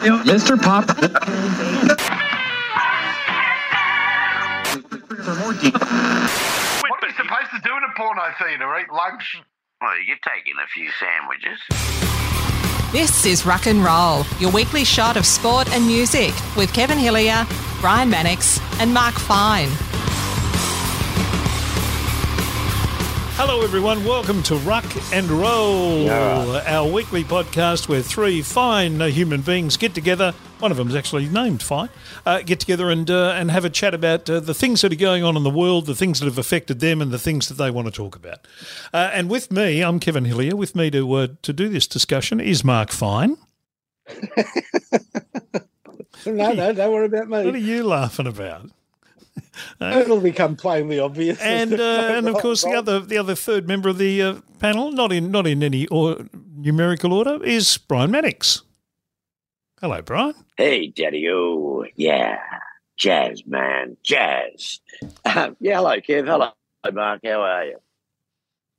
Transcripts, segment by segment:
Mr. Pop. What are you supposed to do in a porno theatre? Eat lunch? Well, you're taking a few sandwiches. This is Ruck and Roll, your weekly shot of sport and music with Kevin Hillier, Brian Mannix, and Mark Fine. Hello, everyone. Welcome to Ruck and Roll, our weekly podcast where three fine uh, human beings get together. One of them is actually named Fine. Uh, get together and uh, and have a chat about uh, the things that are going on in the world, the things that have affected them, and the things that they want to talk about. Uh, and with me, I'm Kevin Hillier. With me to uh, to do this discussion is Mark Fine. No, no, don't worry about me. What are you laughing about? It'll become plainly obvious. and uh, and of course the other the other third member of the uh, panel, not in not in any or, numerical order, is Brian Mannix. Hello, Brian. Hey, Daddy O. Yeah. Jazz, man. Jazz. Um, yeah, hello, Kev. Hello, Mark. How are you?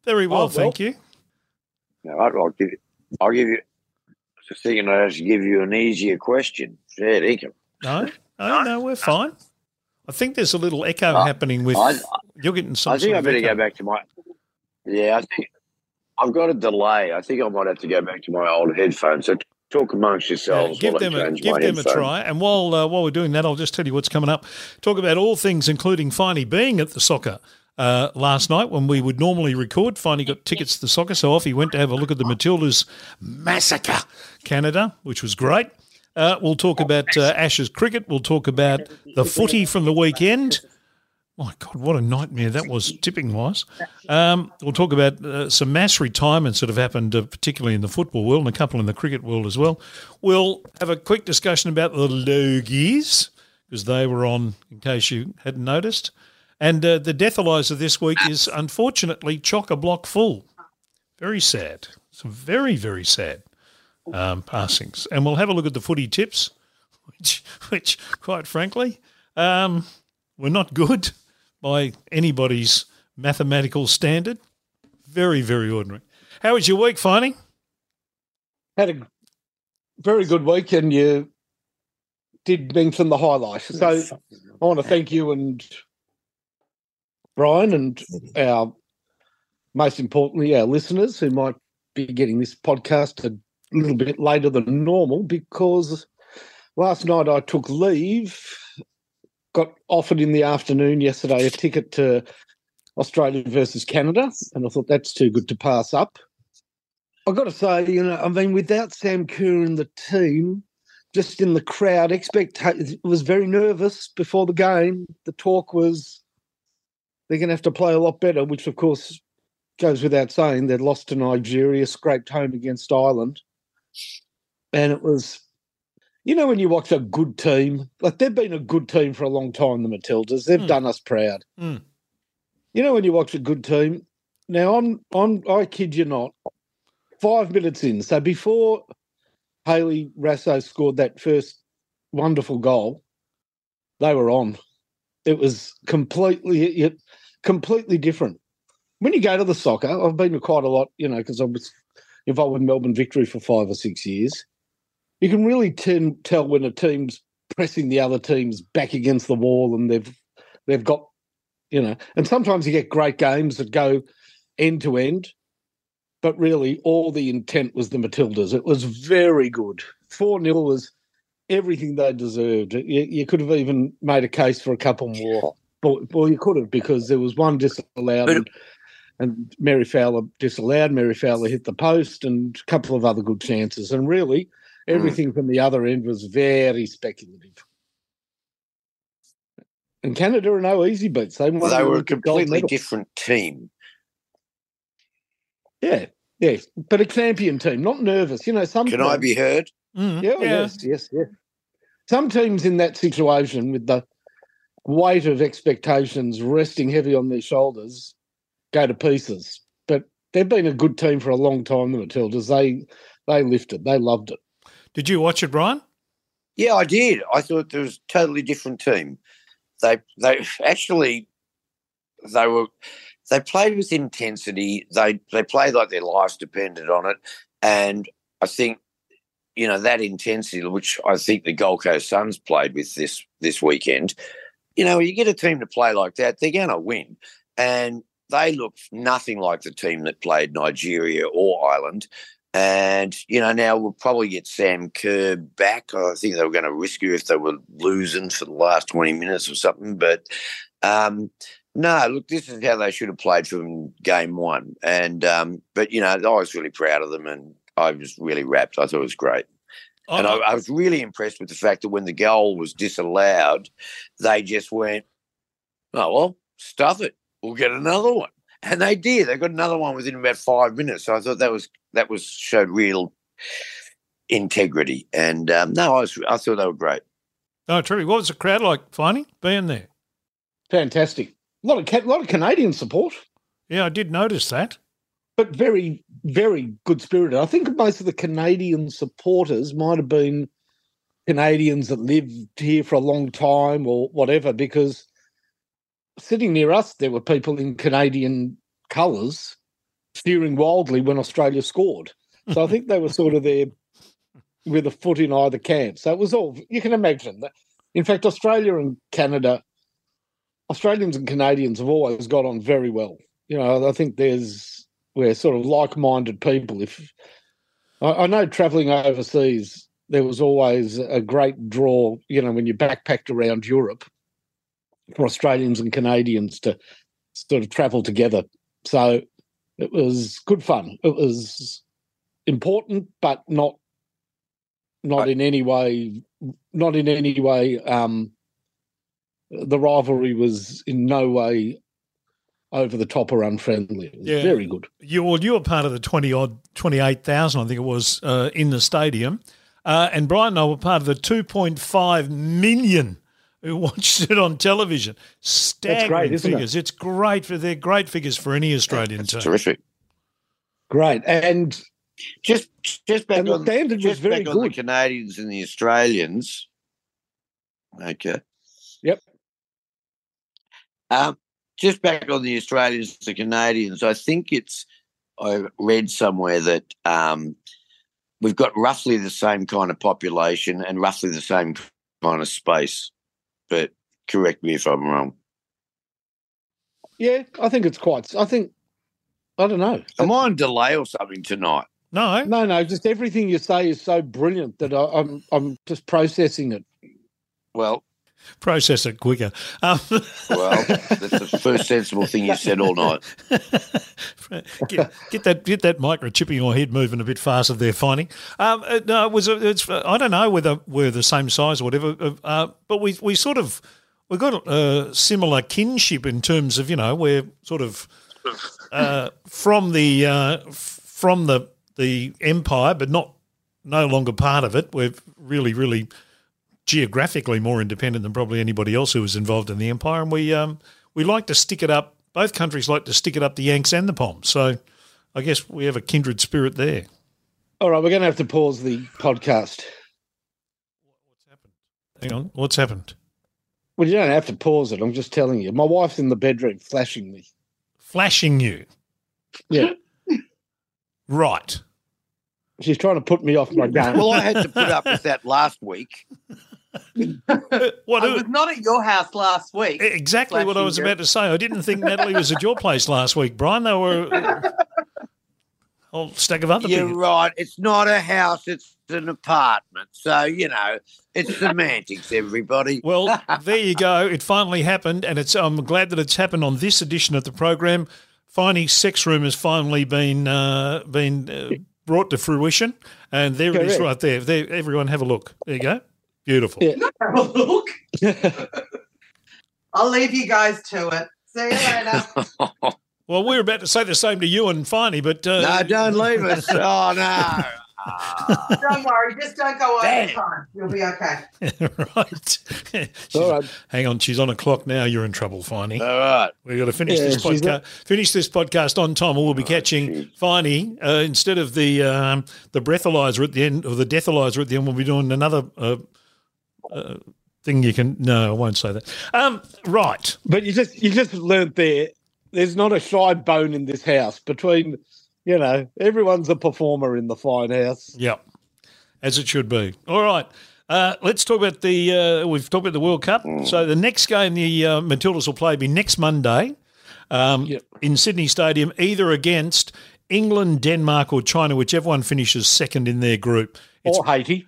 Very well, well. thank you. All right, I'll give you, I'll give you, I was thinking I'd just give you an easier question. Fair dinkum. No, no, no, we're fine. I think there's a little echo Uh, happening with I- you're getting some. I think I better echo. go back to my, yeah, I think I've got a delay. I think I might have to go back to my old headphones. So talk amongst Yeah, yourselves give while them a give them a try. And while uh, while we're doing that, I'll just tell you what's coming up. Talk about all things, including Finey being at the soccer uh, last night when we would normally record. Finey got tickets to the soccer, so off he went to have a look at the Matildas massacre Canada, which was great. Uh, we'll talk about uh, Ashes cricket. We'll talk about the footy from the weekend. My God, what a nightmare that was, tipping wise. Um, we'll talk about uh, some mass retirements that have happened, uh, particularly in the football world and a couple in the cricket world as well. We'll have a quick discussion about the Logies, because they were on, in case you hadn't noticed. And uh, the deathalizer this week is unfortunately chock a block full. Very sad. Some very, very sad um, passings. And we'll have a look at the footy tips, which, which quite frankly, um, were not good by anybody's mathematical standard. Very, very ordinary. How was your week, Finey? had a very good week, and you did mention the highlight. So I want to thank you and Brian and our most importantly our listeners who might be getting this podcast a little bit later than normal because last night I took leave, got offered in the afternoon yesterday a ticket to Australia versus Canada, and I thought that's too good to pass up. I've got to say, you know, I mean, without Sam Kerr in the team, just in the crowd, expectation was very nervous before the game. The talk was they're going to have to play a lot better, which of course goes without saying. They'd lost to Nigeria, scraped home against Ireland, and it was, you know, when you watch a good team, like they've been a good team for a long time. The Matildas, they've Hmm. done us proud. Hmm. You know, when you watch a good team. Now, I'm, I'm, I kid you not, five minutes in. So before Hayley Raso scored that first wonderful goal, they were on. It was completely, it, completely different. When you go to the soccer, I've been to quite a lot, you know, because I was involved with Melbourne Victory for five or six years. You can really ten, tell when a team's pressing the other teams back against the wall, and they've they've got, you know, and sometimes you get great games that go end to end but really all the intent was the Matildas. It was very good. 4 0 was everything they deserved. You, you could have even made a case for a couple more. Well you could have because there was one disallowed But- and, and Mary Fowler disallowed. Mary Fowler hit the post and a couple of other good chances. And really, everything from the other end was very speculative. And Canada are no easy beats. They, Well, they were a completely different team. Yeah, yeah, but a champion team, not nervous. You know, some Can I be heard? Mm, Yeah, yes, yes, yes. Some teams in that situation with the weight of expectations resting heavy on their shoulders go to pieces. But they've been a good team for a long time, the Matildas. They they lifted, they loved it. Did you watch it, Brian? Yeah, I did. I thought there was a totally different team. They they actually they were they played with intensity. They they played like their lives depended on it, and I think you know that intensity, which I think the Gold Coast Suns played with this this weekend. You know, you get a team to play like that, they're going to win, and they look nothing like the team that played Nigeria or Ireland. And, you know, now we'll probably get Sam Kerr back. I think they were going to risk you if they were losing for the last 20 minutes or something. But um, no, look, this is how they should have played from game one. And, um, but, you know, I was really proud of them and I was really wrapped. I thought it was great. And I, I was really impressed with the fact that when the goal was disallowed, they just went, oh, well, stuff it. We'll get another one and they did. They got another one within about five minutes. So I thought that was that was showed real integrity. And um, no, I was I thought they were great. Oh, true. What was the crowd like, Finey, being there? Fantastic. A lot of a lot of Canadian support. Yeah, I did notice that. But very, very good spirited. I think most of the Canadian supporters might have been Canadians that lived here for a long time or whatever, because sitting near us, there were people in Canadian colours steering wildly when Australia scored. So I think they were sort of there with a foot in either camp. So it was all you can imagine that. In fact, Australia and Canada, Australians and Canadians have always got on very well. You know, I think there's we're sort of like-minded people. If I, I know travelling overseas, there was always a great draw. You know, when you backpacked around Europe, for Australians and Canadians to sort of travel together. So it was good fun. It was important, but not not in any way not in any way um, the rivalry was in no way over the top or unfriendly. It was yeah. very good. You well, you were part of the twenty odd twenty eight thousand, I think it was, uh, in the stadium. Uh, and Brian and I were part of the two point five million who watched it on television. Staggering great, figures. It? It's great for they're great figures for any Australian team. Terrific. Great. And just just back on, standard just back good. on the Canadians and the Australians. Okay. Yep. Um, just back on the Australians the Canadians, I think it's I read somewhere that um, we've got roughly the same kind of population and roughly the same kind of space but correct me if I'm wrong. Yeah, I think it's quite. I think I don't know. Am I on delay or something tonight? No, no, no. Just everything you say is so brilliant that I, I'm I'm just processing it. Well, process it quicker. Um, well, that's the first sensible thing you said all night. get, get, that get that microchip in your head moving a bit faster there, finding. Um, uh, no, it was it's I don't know whether we're the same size or whatever, uh, uh, but we we sort of we got a similar kinship in terms of you know we're sort of uh, from the uh, from the the empire, but not no longer part of it. We're really really geographically more independent than probably anybody else who was involved in the empire, and we um, we like to stick it up. Both countries like to stick it up the Yanks and the Poms. So I guess we have a kindred spirit there. All right, we're going to have to pause the podcast. What's happened? Hang on, what's happened? Well, you don't have to pause it. I'm just telling you. My wife's in the bedroom flashing me. Flashing you? Yeah. right. She's trying to put me off my game. well, I had to put up with that last week. what, I was not at your house last week. Exactly what I was about to say. I didn't think Natalie was at your place last week, Brian. They were a whole stack of other You're people. right. It's not a house, it's an apartment. So, you know, it's semantics, everybody. Well, there you go. It finally happened, and it's I'm glad that it's happened on this edition of the program. Finally, sex room has finally been uh, been uh, brought to fruition, and there Correct. it is right there. There, everyone have a look. There you go. Beautiful. Yeah. Have a look. I'll leave you guys to it. See you later. well, we are about to say the same to you and Finey, but uh, no, don't leave us. oh no. don't worry, just don't go over Damn. time. You'll be okay. right. All right. Hang on, she's on a clock now. You're in trouble, Finey. All right. We've got to finish yeah, this podcast. Finish this podcast on time, or we'll be oh, catching geez. Finey uh, instead of the um, the breathalyzer at the end, or the deathalyzer at the end. We'll be doing another. Uh, uh, thing you can no, I won't say that. Um, right, but you just you just learned there. There's not a shy bone in this house between, you know, everyone's a performer in the fine house. Yep. as it should be. All right. Uh, let's talk about the. Uh, we've talked about the World Cup. So the next game the uh, Matildas will play be next Monday um, Yep. in Sydney Stadium, either against England, Denmark, or China, whichever one finishes second in their group. It's, Or Haiti.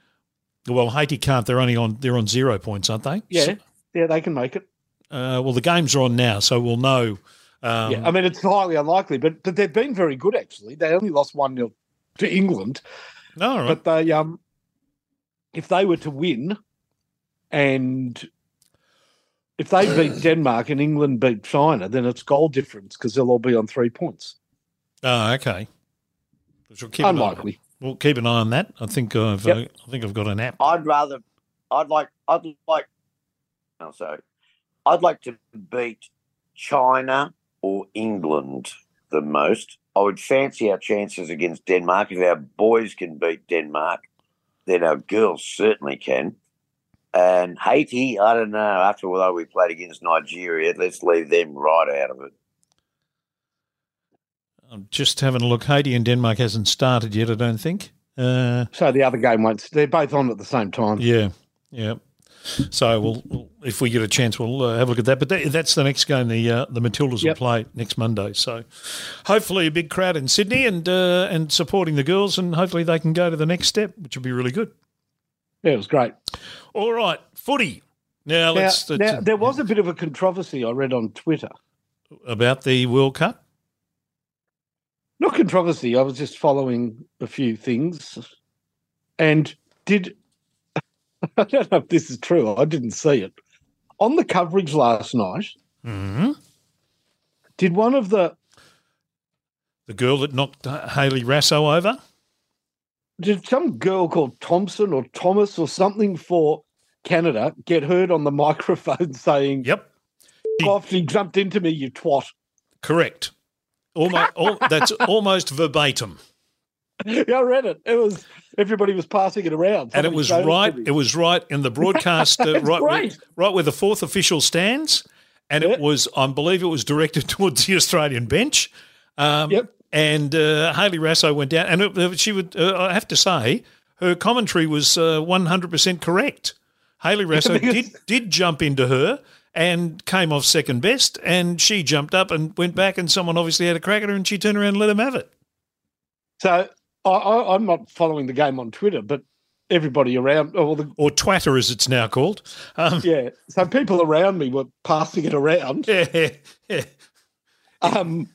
Well, Haiti can't. They're only on. They're on zero points, aren't they? Yeah. Yeah, they can make it. Uh, well, the games are on now, so we'll know. Um, yeah. I mean, it's highly unlikely, but but they've been very good actually. They only lost one 0 to England, no, right. but they um, if they were to win, and if they beat Denmark and England beat China, then it's goal difference because they'll all be on three points. oh, okay. We'll keep an eye- Unlikely. We'll keep an eye on that. I think I've. Yep. Uh, I think I've got an app. I'd rather, I'd like, I'd like, oh, sorry, I'd like to beat China or England the most. I would fancy our chances against Denmark. If our boys can beat Denmark, then our girls certainly can. And Haiti, I don't know. After although we played against Nigeria, let's leave them right out of it. I'm just having a look. Haiti and Denmark hasn't started yet. I don't think. Uh, So the other game won't. They're both on at the same time. yeah, yeah. So we'll, we'll if we get a chance, we'll uh, have a look at that. But that, that's the next game. The uh, the Matildas Yep. will play next Monday. So hopefully a big crowd in Sydney and uh, and supporting the girls, and hopefully they can go to the next step, which would be really good. Yeah, it was great. All right, footy. Now Now, let's now, let's- there was a bit of a controversy I read on Twitter. about the World Cup. Not controversy. I was just following a few things, and did I don't know if this is true. I didn't see it on the coverage last night. hmm Did one of the The girl that knocked Hayley Raso over. did some girl called Thompson or Thomas or something for Canada get heard on the microphone saying, Yep, "Off, he jumped into me, you twat." correct. Almost, all, that's almost verbatim. Yeah, I read it. It was everybody was passing it around, and it was right. me. It was right in the broadcast, uh, right, where, right where the fourth official stands, and Yeah. it was, I believe, it was directed towards the Australian bench. Um, Yep. And uh, Hayley Raso went down, and it, uh, she would. Uh, I have to say, her commentary was one hundred percent correct. Hayley Raso did did jump into her and came off second best, and she jumped up and went back, and someone obviously had a crack at her, and she turned around and let him have it. So I, I, I'm not following the game on Twitter, but everybody around, or the Or twatter, as it's now called. Um, yeah, so people around me were passing it around yeah, yeah. um,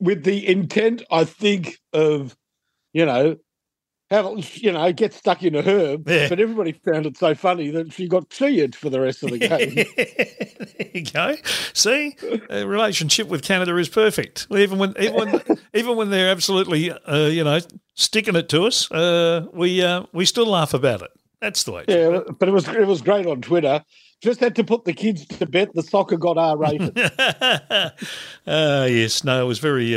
with the intent, I think, of you know, have you know, get stuck in a herb. Yeah. But everybody found it so funny that she got cheered for the rest of the game. there you go. See, a relationship with Canada is perfect. Even when, even when, even when they're absolutely, uh, you know, sticking it to us, uh, we uh, we still laugh about it. That's the way. yeah, but it was it was great on Twitter. Just had to put the kids to bed. The soccer got R rated. uh, yes, no, it was very.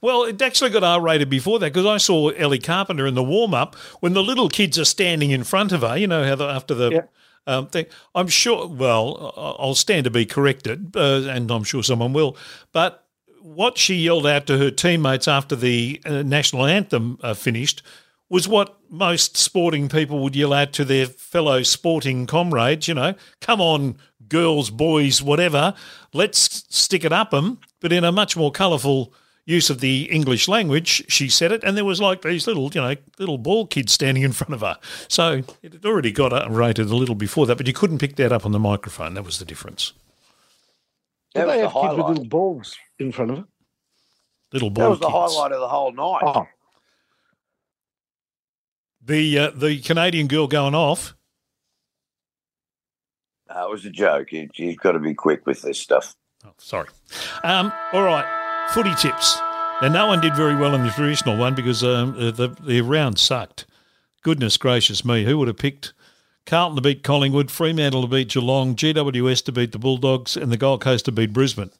Well, it actually got R rated before that because I saw Ellie Carpenter in the warm up when the little kids are standing in front of her. You know how the, after the. Yeah. Um, thing. I'm sure. Well, I'll stand to be corrected, uh, and I'm sure someone will. But what she yelled out to her teammates after the uh, national anthem uh, finished was what most sporting people would yell out to their fellow sporting comrades. You know, come on, girls, boys, whatever. Let's stick it up them, but in a much more colourful use of the English language. She said it, and there was like these little, you know, little ball kids standing in front of her. So it had already got uh, rated a little before that, but you couldn't pick that up on the microphone. That was the difference. That Did was they the have kids with little balls in front of her? Little ball That was the highlight of the whole night. Oh, The uh, the Canadian girl going off. No, it was a joke. You, you've got to be quick with this stuff. Oh, sorry. Um, all right, footy tips. Now, no one did very well in the traditional one because um, uh, the the round sucked. Goodness gracious me, who would have picked Carlton to beat Collingwood, Fremantle to beat Geelong, GWS to beat the Bulldogs, and the Gold Coast to beat Brisbane?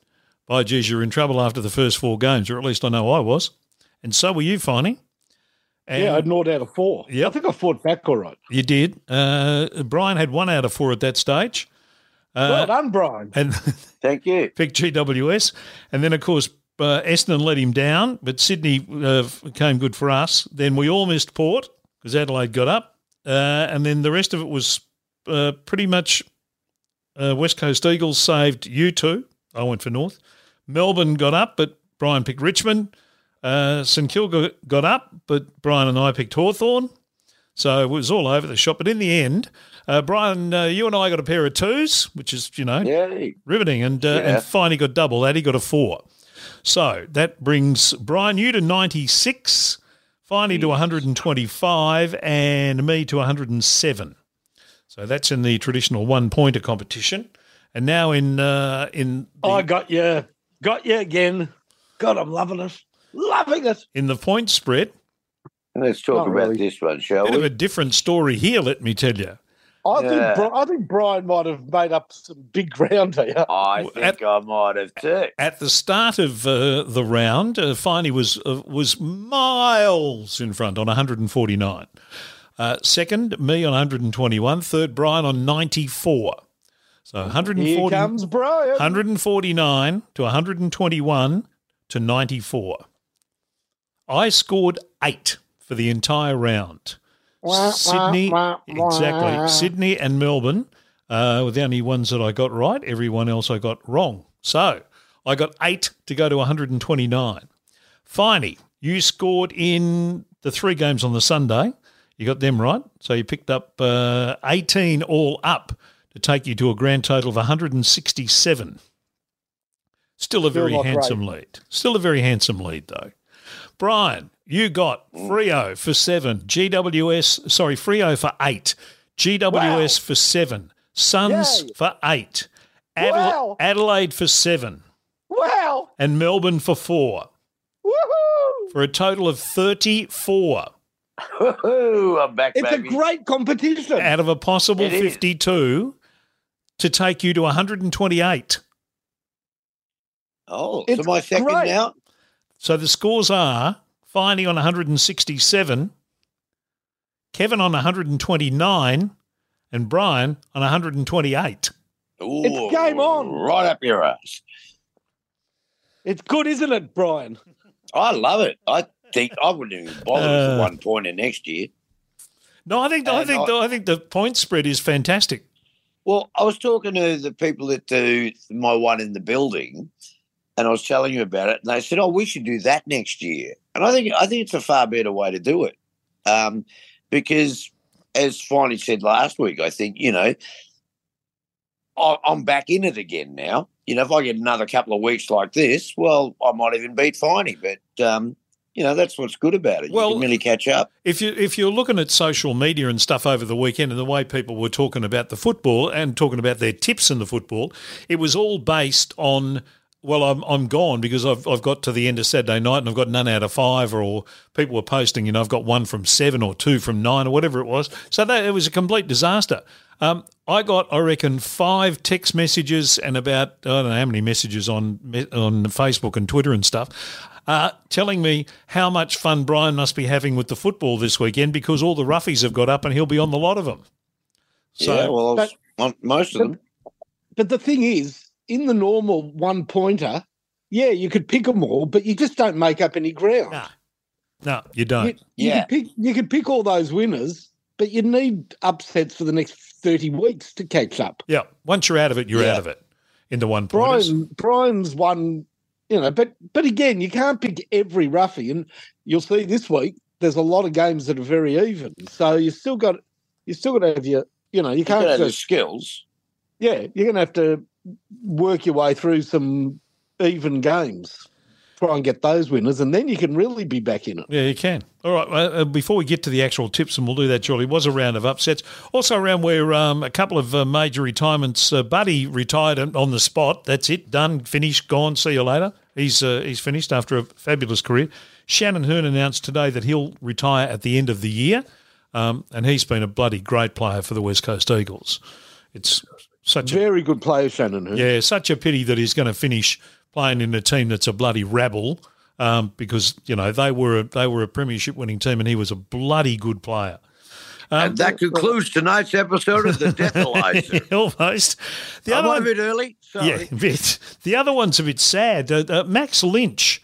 By geez, you're in trouble after the first four games, or at least I know I was, and so were you, Finey. And yeah, I'd naught out of four. Yeah, I think I fought back all right. you did. Uh, Brian had one out of four at that stage. well Uh, done, Brian. and Thank you. picked GWS, and then of course uh, Essendon let him down, but Sydney uh, came good for us. Then we all missed Port because Adelaide got up. uh, and then the rest of it was uh, pretty much uh, West Coast Eagles saved you two. I went for North. Melbourne got up, but Brian picked Richmond. Uh, St Kilda got up, but Brian and I picked Hawthorn. So it was all over the shop. But in the end, uh, Brian, uh, you and I got a pair of twos, which is, you know, Yeah. riveting. And, uh, Yeah. and finally got double. Addy got a four. So that brings Brian, you to 96, Finey to 125, and me to 107. So that's in the traditional one pointer competition. And now in uh, in the, I got you. Got you again. God, I'm loving it. Loving it. in the point spread, Let's talk Not about really. this one, shall bit of we? a different story here. Let me tell you. I Yeah. think Bri- I think Brian might have made up some big ground here. I Well, think I might have too. At the start of uh, the round, uh, Finey was uh, was miles in front on 149. Uh, second, me on 121. Third, Brian on 94. So Here 140, comes Brian. 149 to 121 to 94. I scored eight for the entire round. Sydney, exactly. Sydney and Melbourne uh, were the only ones that I got right. Everyone else I got wrong. So I got eight to go to 129. Finey, you scored in the three games on the Sunday. You got them right. So you picked up uh, 18 all up to take you to a grand total of 167. Still a Still very great. handsome lead. Still a very handsome lead, though. Brian, you got Freo for seven, GWS, sorry, Freo for eight, GWS for seven, Suns Yay. for eight, Adela- Wow. Adelaide for seven, Wow. and Melbourne for four, Woohoo. for a total of 34 Woohoo, I'm back, It's baby. a great competition. out of a possible It is. 52 to take you to 128. oh, It's so my second great. now? So the scores are Finey on 167, Kevin on 129, and Brian on 128. Ooh, It's game on. Right up your ass. It's good, isn't it, Brian? I love it. I think I wouldn't even bother Uh, with one pointer next year. No, I think I And think I- I think the point spread is fantastic. Well, I was talking to the people that do my one in the building, and I was telling you about it, and they said, "Oh, we should do that next year." And I think I think it's a far better way to do it, um, because as Finey said last week, I think you know I'm back in it again now. You know, if I get another couple of weeks like this, well, I might even beat Finey, but um, you know that's what's good about it. Well- you can really catch up. If you if you're looking at social media and stuff over the weekend and the way people were talking about the football and talking about their tips in the football, it was all based on well, I'm I'm gone because I've I've got to the end of Saturday night and I've got none out of five, or people were posting, you know, I've got one from seven or two from nine or whatever it was. So that it was a complete disaster. Um, I got, I reckon, five text messages and about I don't know how many messages on on Facebook and Twitter and stuff, uh, telling me how much fun Brian must be having with the football this weekend because all the roughies have got up and he'll be on the lot of them. So yeah, well, I was, on most of them. But the thing is, in the normal one pointer, yeah, you could pick them all, but you just don't make up any ground. Nah. no, you don't. You, you Yeah. could pick you could pick all those winners, but you need upsets for the next thirty weeks to catch up. Yeah, once you're out of it, you're Yeah. out of it. In the one pointers. Brian Brian's one, you know, but but again, you can't pick every roughie, and you'll see this week there's a lot of games that are very even. So you still got you still got to have your, you know, you You can't got to have the just skills. yeah, you're going to have to work your way through some even games, try and get those winners, and then you can really be back in it. Yeah, you can. All right. Uh, before we get to the actual tips, and we'll do that shortly, was a round of upsets. Also, a round where um, a couple of uh, major retirements. Uh, Buddy retired on- on the spot. That's it. Done. Finished. Gone. See you later. He's uh, he's finished after a fabulous career. Shannon Hurn announced today that he'll retire at the end of the year, um, and he's been a bloody great player for the West Coast Eagles. It's such a Very good player, Shannon. Hurn. yeah, such a pity that he's going to finish playing in a team that's a bloody rabble. Um, because you know they were a, they were a premiership winning team, and he was a bloody good player. Um, and that concludes tonight's episode of the Deathalyzer. almost. The I'm other a one, bit early. Sorry. yeah, a bit. The other one's a bit sad. Uh, uh, Max Lynch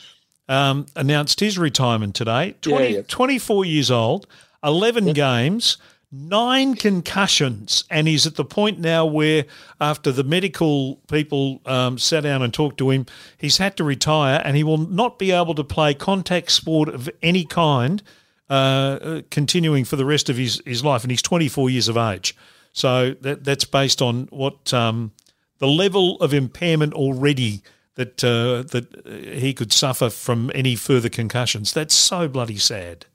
um, announced his retirement today. 20, Yeah, yeah. 24 years old, 11 games, nine concussions, and he's at the point now where, after the medical people um, sat down and talked to him, he's had to retire, and he will not be able to play contact sport of any kind, uh, continuing for the rest of his, his life. And he's 24 years of age, so that that's based on what um, the level of impairment already that uh, that he could suffer from any further concussions. That's so bloody sad.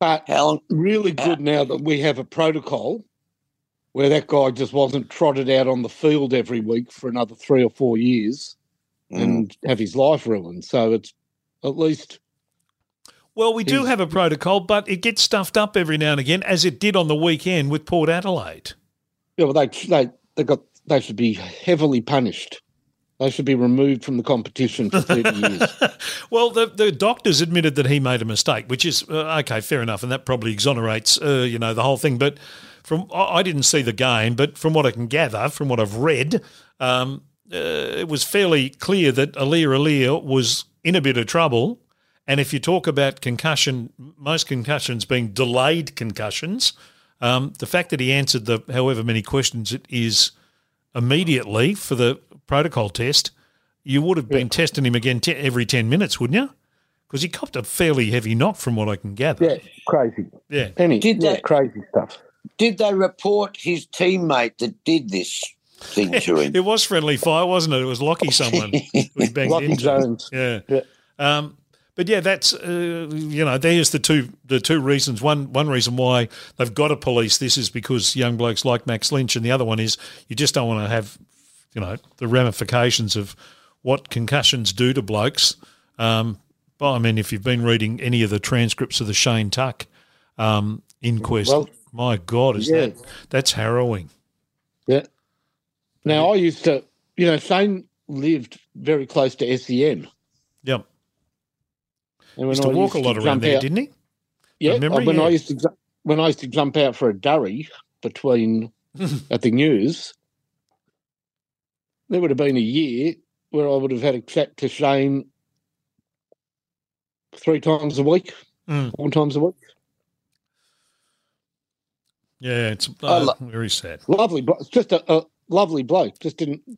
But Helen, really good now that we have a protocol where that guy just wasn't trotted out on the field every week for another three or four years mm, and have his life ruined. So it's at least Well, we do have a protocol, but it gets stuffed up every now and again, as it did on the weekend with Port Adelaide. yeah, well, they they they got they should be heavily punished. They should be removed from the competition for thirty years. well, the, the doctors admitted that he made a mistake, which is uh, okay, fair enough, and that probably exonerates, uh, you know, the whole thing. But from I didn't see the game, but from what I can gather, from what I've read, um, uh, it was fairly clear that Aliir Aliir was in a bit of trouble. And if you talk about concussion, most concussions being delayed concussions, um, the fact that he answered the however many questions it is immediately for the protocol test, you would have been testing him again te- every 10 minutes, wouldn't you? Because he copped a fairly heavy knock from what I can gather. yeah, crazy. Yeah. Any Did yeah, they- crazy stuff. did they report his teammate that did this thing to him? It was friendly fire, wasn't it? It was Lachie someone who banged Lucky into. Jones. Yeah. Yeah. Um, but yeah, that's uh, you know, there's the two the two reasons. One one reason why they've got to police this is because young blokes like Max Lynch, and the other one is you just don't want to have you know the ramifications of what concussions do to blokes. Um, well, I mean, if you've been reading any of the transcripts of the Shane Tuck um, inquest, Well, my God, is yeah. that that's harrowing? Yeah. Now I used to, you know, Shane lived very close to SEM. Yep. And when Used to I walk a lot around there, out- didn't he? Yeah, memory, when yeah. I used to when I used to jump out for a durry between at the news, there would have been a year where I would have had a chat to Shane three times a week, Mm. four times a week. Yeah, it's uh, lo- very sad. Lovely, blo- just a, a lovely bloke. Just didn't, you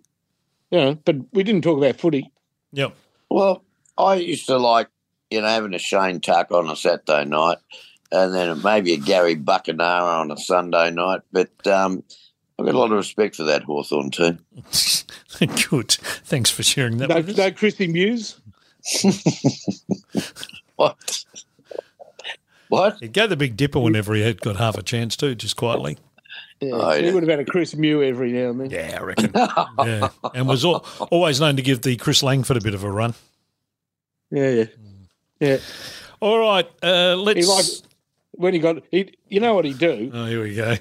know. But we didn't talk about footy. Yep. Well, I used to like, you know, having a Shane Tuck on a Saturday night and then maybe a Gary Buckenara on a Sunday night. But um, I've got a lot of respect for that Hawthorn team. Good. Thanks for sharing that No, with us. no Chrissy Mews. What? What? He'd go the Big Dipper whenever he had got half a chance to, just quietly. Yeah, Oh, he yeah. would have had a Chris Mew every now and then. Yeah, I reckon. yeah, and was al- always known to give the Chris Langford a bit of a run. Yeah, yeah, yeah. All right, uh, let's. He liked when he got he. You know what he'd do? oh, here we go.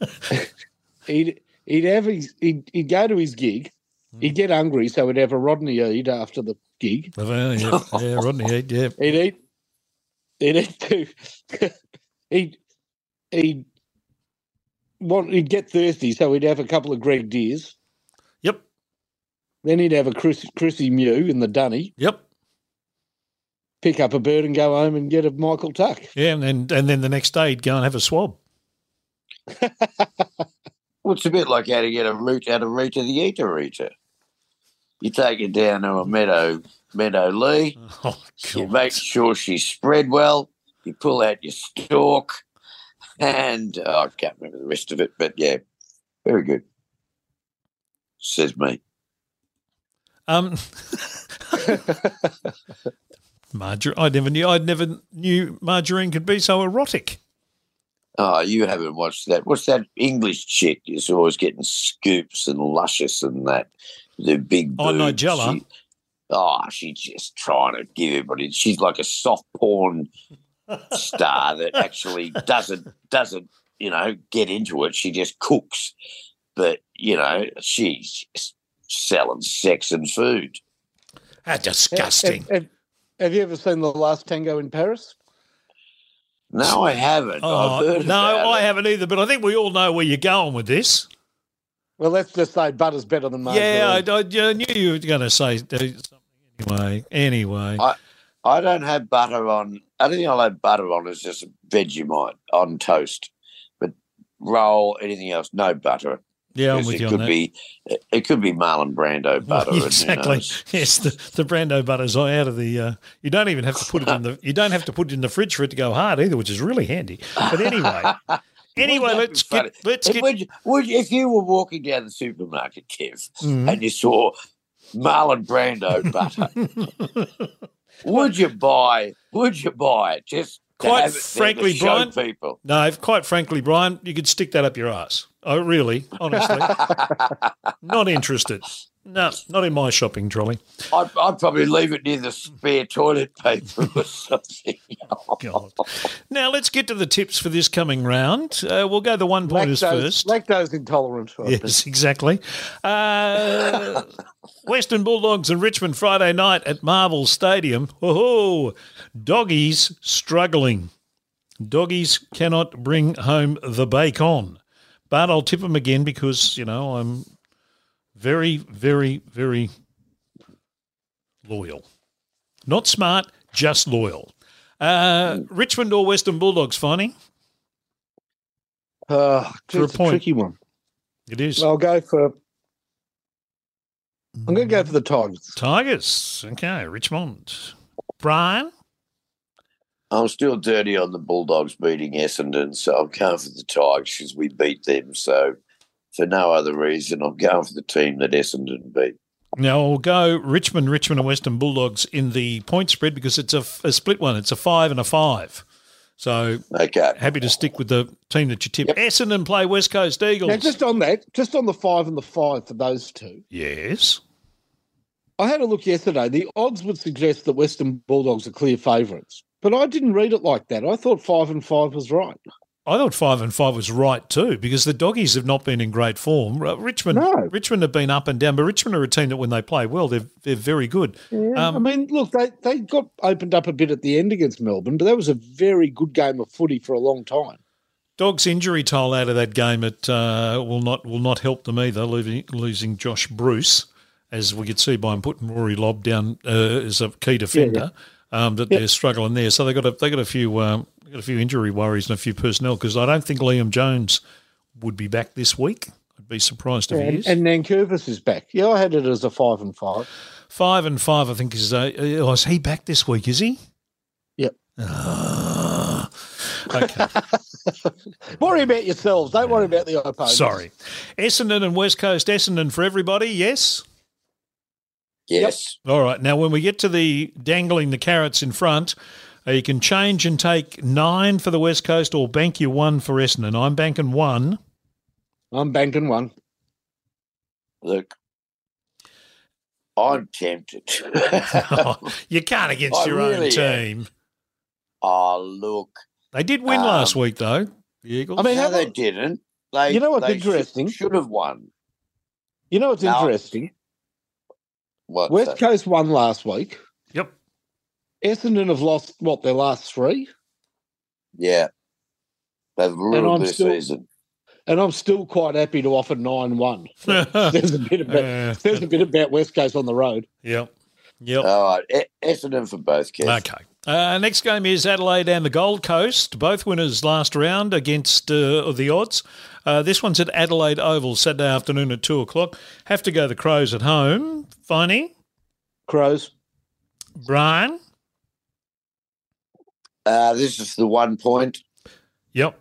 He'd he'd have his he'd, he'd go to his gig. He'd hmm. get hungry, so he'd have a Rodney Eade after the gig. Yeah, yeah, Rodney, Head, yeah. He'd eat. He'd eat too. he'd he'd want he'd get thirsty, so he'd have a couple of Greg Dears. Yep, Then he'd have a Chris, Chrissy Mew in the dunny, yep, pick up a bird and go home and get a Michael Tuck. yeah, and then and then the next day he'd go and have a swab. Well, it's a bit like how to get a root out of Rita the Eater Eater. You take it down to a meadow, Meadow Lea. Oh, You make sure she's spread well. You pull out your stalk, and oh, I can't remember the rest of it, but yeah, very good. Says me. Um, margarine. I never knew. I never knew margarine could be so erotic. Oh, you haven't watched that. What's that English chick? Is always getting scoops and luscious and that. The big. Oh, boobs. Nigella? She- oh, she's just trying to give everybody. She's like a soft porn star that actually doesn't doesn't you know get into it. She just cooks, but you know she's selling sex and food. How disgusting. Have, have- have you ever seen the last tango in Paris? No, I haven't. Oh, I've heard no, about I it. haven't either. But I think we all know where you're going with this. Well, let's just say butter's better than margarine. Yeah, I, I, I knew you were going to say something anyway. Anyway, I- I don't have butter on only thing I'll have butter on is just Vegemite on toast, but roll anything else, no butter. Yeah, I'm with it you on could that. be it could be Marlon Brando butter. who exactly. Yes, the, the Brando butter's out of the. Uh, you don't even have to put it in the. You don't have to put it in the fridge for it to go hard either, which is really handy. But anyway, anyway, let's get let's If, get. would, would, if you were walking down the supermarket, Kev, Mhm. and you saw Marlon Brando butter, would you buy? Would you buy it? Just Quite have it there to frankly, Brian- people. No, quite frankly, Brian, you could stick that up your ass. Oh, really? Honestly, not interested. No, not in my shopping trolley. I'd, I'd probably leave it near the spare toilet paper or something. God. Now let's get to the tips for this coming round. Uh, we'll go the one pointers lactose, first. lactose intolerant. I think. Yes, exactly. Uh, Western Bulldogs and Richmond Friday night at Marvel Stadium. Oh, doggies struggling. Doggies cannot bring home the bacon. But I'll tip them again because, you know, I'm very, very, very loyal. Not smart, just loyal. Uh, Richmond or Western Bulldogs, Finey? Uh, For a it's a, point. tricky one. It is. I'll go for. I'm going to go for the Tigers. Tigers. Okay, Richmond. Brian? I'm still dirty on the Bulldogs beating Essendon, so I'm going for the Tigers because we beat them. So, for no other reason, I'm going for the team that Essendon beat. Now we'll go Richmond, Richmond, and Western Bulldogs in the point spread because it's a, a split one. It's a five and a five. So Okay. happy to stick with the team that you tip. Essendon play West Coast Eagles. Now, just on that, just on the five and the five for those two, yes. I had a look yesterday. The odds would suggest that Western Bulldogs are clear favourites, but I didn't read it like that. I thought five and five was right. I thought five and five was right too because the doggies have not been in great form. Uh, Richmond, No. Richmond have been up and down, but Richmond are a team that when they play well, they're they're very good. Yeah, Um, I mean, look, they, they got opened up a bit at the end against Melbourne, but that was a very good game of footy for a long time. Dogs injury toll out of that game it uh, will not will not help them either. Losing, losing Josh Bruce, as we could see by him putting Rory Lobb down uh, as a key defender, Um, that they're struggling there. So they got a they got a few um, they got a few injury worries and a few personnel because I don't think Liam Jones would be back this week. I'd be surprised if he And, is. and Nankervis is back. Yeah, I had it as a five and five. five and five, I think is. Uh, oh, is he back this week? Is he? Yep. Ah. okay. Worry about yourselves. Don't worry about the opponents. Sorry. Essendon and West Coast Essendon for everybody, yes? Yes. All right. Now, when we get to the dangling the carrots in front, you can change and take nine for the West Coast or bank your one for Essendon. I'm banking one. I'm banking one. Look, I'm tempted. you can't against I your own really am. team. oh, look. They did win Um, last week, though. The Eagles. I mean, no, how they didn't. They, You know what's they should- interesting? Should, have won. You know what's No. interesting? What? West Coast won last week. Yep. Essendon have lost what their last three, Yeah. They've ruined I'm their still- season. and I'm still quite happy to offer nine one. There's a bit about Uh, there's a bit about West Coast on the road. yep. Yep. All right. Essendon for both, Kev. Okay. Uh, next game is Adelaide and the Gold Coast. Both winners last round against uh, the odds. Uh, this one's at Adelaide Oval Saturday afternoon at two o'clock. Have to go the Crows at home. Finey, Crows. Brian. Uh, this is the one point. Yep.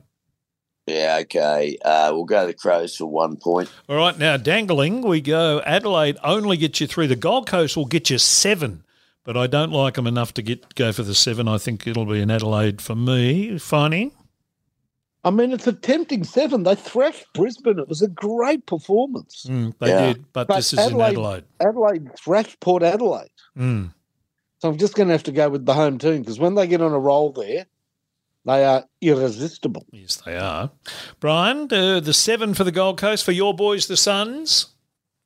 Yeah, okay. Uh, we'll go the Crows for one point. All right. Now dangling, we go. Adelaide only gets you three. The Gold Coast will get you seven, but I don't like them enough to get go for the seven. I think it'll be an Adelaide for me. Finey. I mean, it's a tempting seven. They thrashed Brisbane. It was a great performance. Mm, they Yeah. did, but, But this is in Adelaide- Adelaide. Adelaide thrashed Port Adelaide. Mm. So I'm just going to have to go with the home team because when they get on a roll there, they are irresistible. Yes, they are. Brian, uh, the seven for the Gold Coast for your boys, the Suns.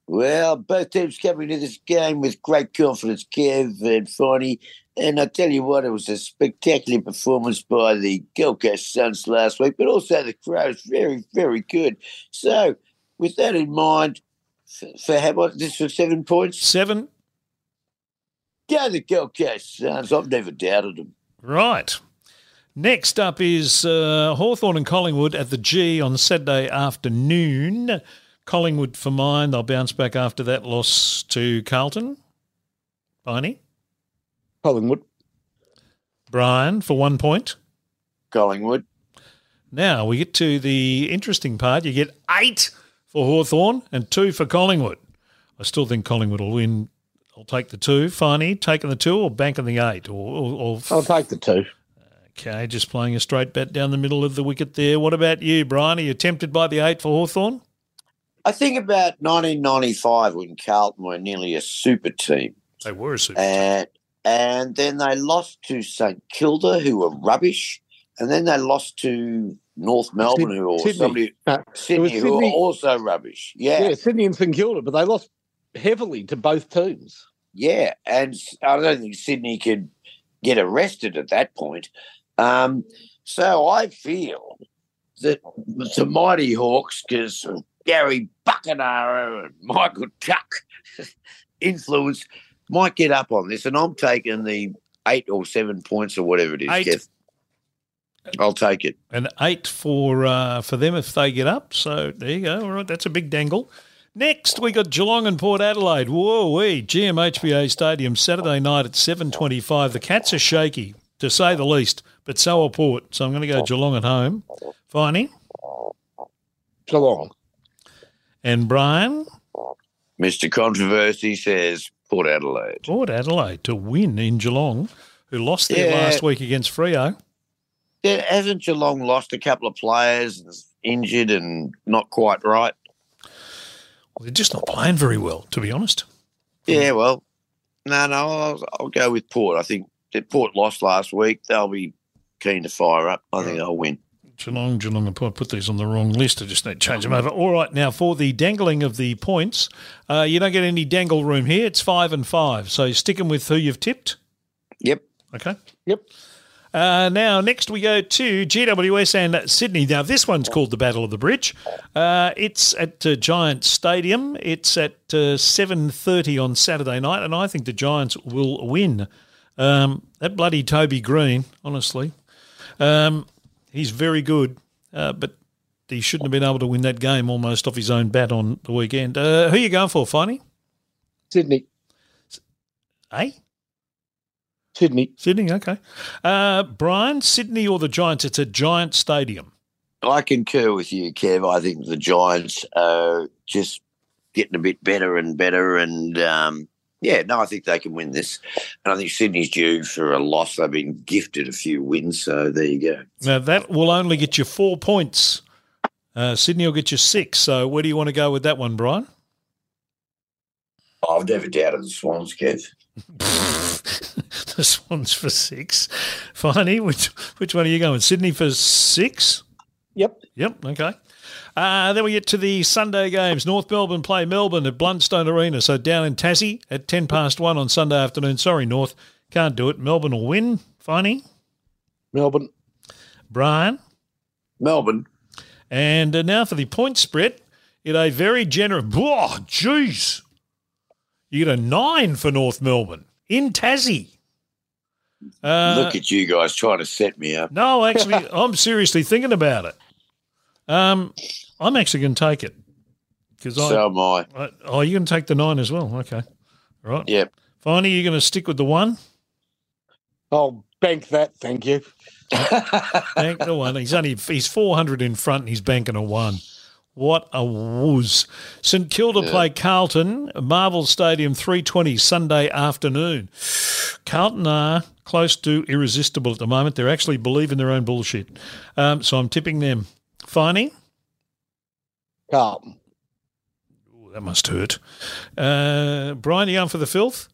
Well, both teams coming to this game with great confidence, Kev and Finey. And I tell you what, it was a spectacular performance by the Gold Coast Suns last week, but also the Crows, very, very good. So, with that in mind, for, for how about this for seven points? Seven. Go the Gold Coast Suns. I've never doubted them. Right. Next up is uh, Hawthorn and Collingwood at the G on Saturday afternoon. Collingwood for mine. They'll bounce back after that loss to Carlton. Barney. Collingwood. Brian for one point. Collingwood. Now we get to the interesting part. You get eight for Hawthorn and two for Collingwood. I still think Collingwood will win. I'll take the two. Finey, taking the two or banking the eight? Or, or, or I'll take the two. Okay, just playing a straight bet down the middle of the wicket there. What about you, Brian? Are you tempted by the eight for Hawthorn? I think about 1995 when Carlton were nearly a super team. They were a super and and then they lost to St Kilda, who were rubbish, and then they lost to North Melbourne, who or Sydney. somebody No, Sydney, it was who were also rubbish. Yeah, Yeah, yeah, Sydney and St Kilda, but they lost heavily to both teams. Yeah, and I don't think Sydney could get arrested at that point. Um, so I feel that the Mighty Hawks, because Gary Buckenara and Michael Tuck influence, might get up on this, and I'm taking the eight or seven points or whatever it is. Eight. Kev. I'll take it. and eight for uh, for them if they get up. So there you go. All right, that's a big dangle. Next, we got Geelong and Port Adelaide. Whoa, we GMHBA Stadium Saturday night at seven twenty-five. The Cats are shaky, to say the least, but so are Port. So I'm going to go Geelong at home. Finey Geelong. and Brian. Mr. Controversy says Port Adelaide. Port Adelaide to win in Geelong, who lost there Yeah. last week against Freo. Yeah, hasn't Geelong lost a couple of players, and injured and not quite right? Well, they're just not playing very well, to be honest. Yeah, well, no, no, I'll, I'll go with Port. I think that Port lost last week. They'll be keen to fire up. I think they'll win. Geelong, Geelong, I put put these on the wrong list. I just need to change them over. All right, now for the dangling of the points, uh, you don't get any dangle room here. It's five and five. So sticking with who you've tipped. Yep. Okay. Yep. Uh, now, next we go to GWS and Sydney. Now, this one's called the Battle of the Bridge. Uh, it's at uh, Giants Stadium. It's at uh, 7.30 on Saturday night, and I think the Giants will win. Um, that bloody Toby Greene, honestly, um, he's very good, uh, but he shouldn't have been able to win that game almost off his own bat on the weekend. Uh, who you going for, Finey? Sydney. Eh? Sydney. Sydney, okay. Uh, Brian, Sydney or the Giants? It's a Giant Stadium. I concur with you, Kev. I think the Giants are just getting a bit better and better. And um, yeah, no, I think they can win this. And I think Sydney's due for a loss. They've been gifted a few wins. So there you go. Now that will only get you four points. Uh, Sydney will get you six. So where do you want to go with that one, Brian? I've never doubted the Swans, Kev. this one's for six. Finey, which which one are you going? Sydney for six. Yep. Yep. Okay. Uh, then we get to the Sunday games. North Melbourne play Melbourne at Blundstone Arena. So down in Tassie at ten past one on Sunday afternoon. Sorry, North, can't do it. Melbourne will win. Finey, Melbourne. Brian. Melbourne. And uh, now for the point spread. It a very generous. Oh, jeez. You get a nine for North Melbourne in Tassie. Uh, Look at you guys trying to set me up. no, actually, I'm seriously thinking about it. Um, I'm actually going to take it because I, So am I. I. Oh, you're going to take the nine as well. Okay, right. Yep. Finally, you're going to stick with the one. I'll bank that, thank you. Bank the one. He's only he's 400 in front and he's banking a one. What a wooz. St Kilda play Carlton, Marvel Stadium, 320 Sunday afternoon. Carlton are close to irresistible at the moment. They're actually believing their own bullshit. Um, so I'm tipping them. Finey? Carlton. Ooh, that must hurt. Uh, Brian, you going for the filth?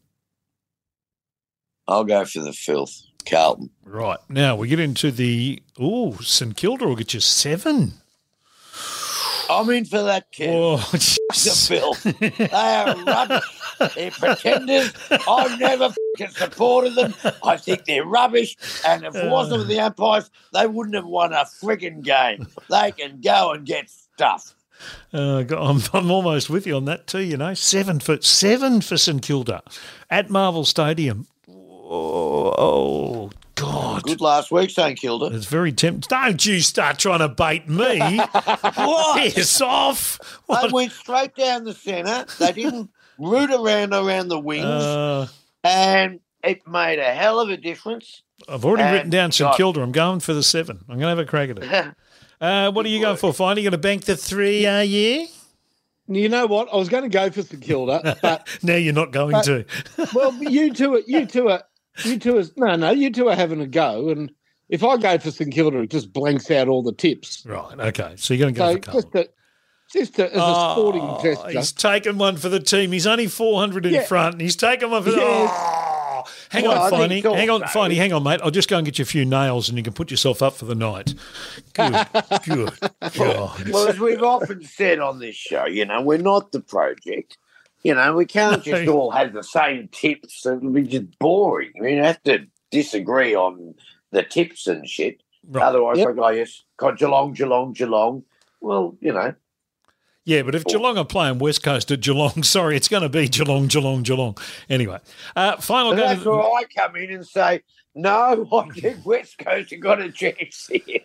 I'll go for the filth. Carlton. Right. Now we get into the. Ooh, St Kilda will get you seven. I'm in for that, kid. Oh, The filth. They are rubbish. They're pretenders. I've never supported them. I think they're rubbish. And if it wasn't for the umpires, they wouldn't have won a frigging game. They can go and get stuff. Uh, I'm, I'm almost with you on that too. You know, seven for seven for St Kilda at Marvel Stadium. Oh God. Good last week, St Kilda. It's very tempting. Don't you start trying to bait me. What? Piss off. They went straight down the centre. They didn't root around around the wings, Uh, and it made a hell of a difference. I've already And written down St God. Kilda. I'm going for the seven. I'm going to have a crack at it. Uh, what are you going for, Fine? Are you going to bank the three, are you? You know what? I was going to go for St Kilda, but Now you're not going But- to. well, you two, are, you two are, you two are, no, no, you two are having a go, and if I go for St Kilda, it just blanks out all the tips. Right. Okay. So you're going to go So for just Carlton. a, just a, as a sporting Oh, gesture. He's taken one for the team. He's only 400 in Yeah. front, and he's taken one for the. Yes. Oh, hang Well, I on, think Finey. Hang on, also- Finey. Hang on, mate. I'll just go and get you a few nails, and you can put yourself up for the night. Good. Good. God. Well, as we've often said on this show, you know, we're not the project. You know, we can't just all have the same tips. It'll be just boring. We have to disagree on the tips and shit. Right. Otherwise, Yep. like, oh, yes, got Geelong, Geelong, Geelong. Well, you know, Yeah, but if Geelong are playing West Coast at Geelong, sorry, it's going to be Geelong, Geelong, Geelong. Anyway, uh, final go. that's where I come in and say, no, I think West Coast have got a chance here.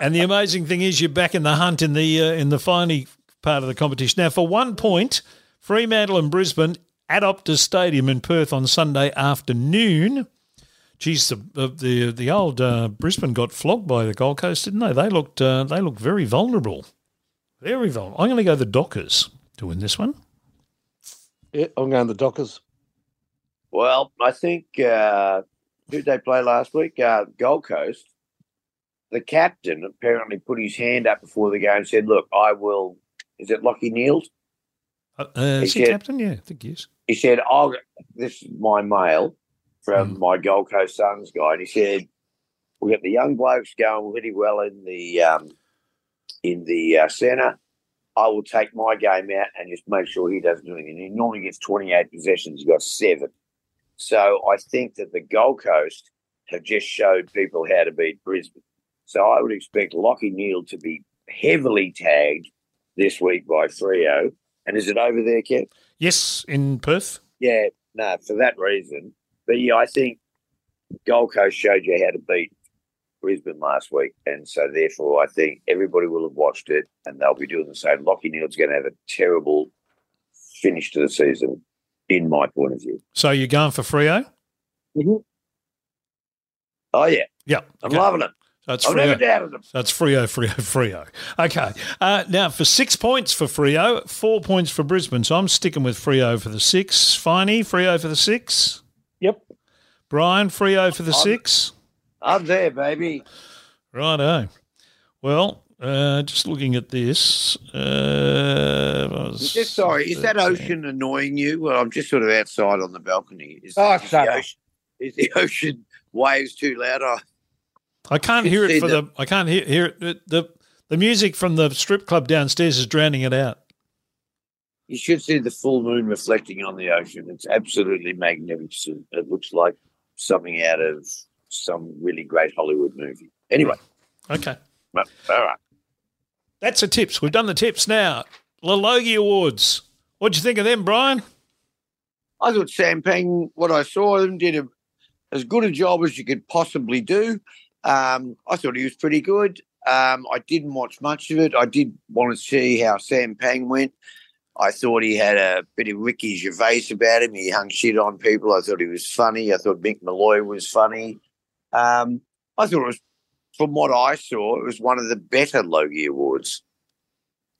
and the amazing thing is, you're back in the hunt in the uh, in the final part of the competition now. For one point, Fremantle and Brisbane at Optus Stadium in Perth on Sunday afternoon. Geez, the the the, the old uh, Brisbane got flogged by the Gold Coast, didn't they? They looked uh, they looked very vulnerable, very vulnerable. I'm going to go the Dockers to win this one. Yeah, I'm going the Dockers. Well, I think uh, who did they play last week? Uh, Gold Coast. The captain apparently put his hand up before the game and said, "Look, I will." Is it Lachie Neale's? Uh, uh, is he said- captain? Yeah, I think he is. He said, "I'll." This is my mail from Mm. my Gold Coast Suns guy, and he said, "We got the young blokes going really well in the um, in the uh, centre. I will take my game out and just make sure he doesn't do anything. He normally gets 28 possessions. He got seven. So I think that the Gold Coast have just showed people how to beat Brisbane. So I would expect Lachie Neale to be heavily tagged this week by Freo. And is it over there, Kev? Yes, in Perth. Yeah, no, for that reason. But yeah, I think Gold Coast showed you how to beat Brisbane last week. And so therefore I think everybody will have watched it and they'll be doing the same. Lachie Neale's going to have a terrible finish to the season, in my point of view. So you're going for Freo? Mm-hmm. Oh yeah. Yeah. I'm okay. loving it. That's I've Freo. never doubted him. That's Freo, Freo, Freo. Okay. Uh, now, for six points for Freo, four points for Brisbane. So I'm sticking with Freo for the six. Finey, Freo for the six. Yep. Brian, Freo for the I'm- six. I'm there, baby. Righto. Well, uh, just looking at this. Uh, was- Just sorry, is that ocean annoying you? Well, I'm just sort of outside on the balcony. Is, Oh, is the ocean, is the ocean waves too loud? Oh, I can't hear it for the- the. I can't hear, hear it. The, the music from the strip club downstairs is drowning it out. You should see the full moon reflecting on the ocean. It's absolutely magnificent. It looks like something out of some really great Hollywood movie. Anyway, Okay. all right. That's the tips. We've done the tips now. The Logie Awards. What'd you think of them, Brian? I thought Sam Pang, what I saw of him, did a, as good a job as you could possibly do. Um, I thought he was pretty good. Um, I didn't watch much of it. I did want to see how Sam Pang went. I thought he had a bit of Ricky Gervais about him. He hung shit on people. I thought he was funny. I thought Mick Molloy was funny. Um, I thought it was, from what I saw, it was one of the better Logie Awards.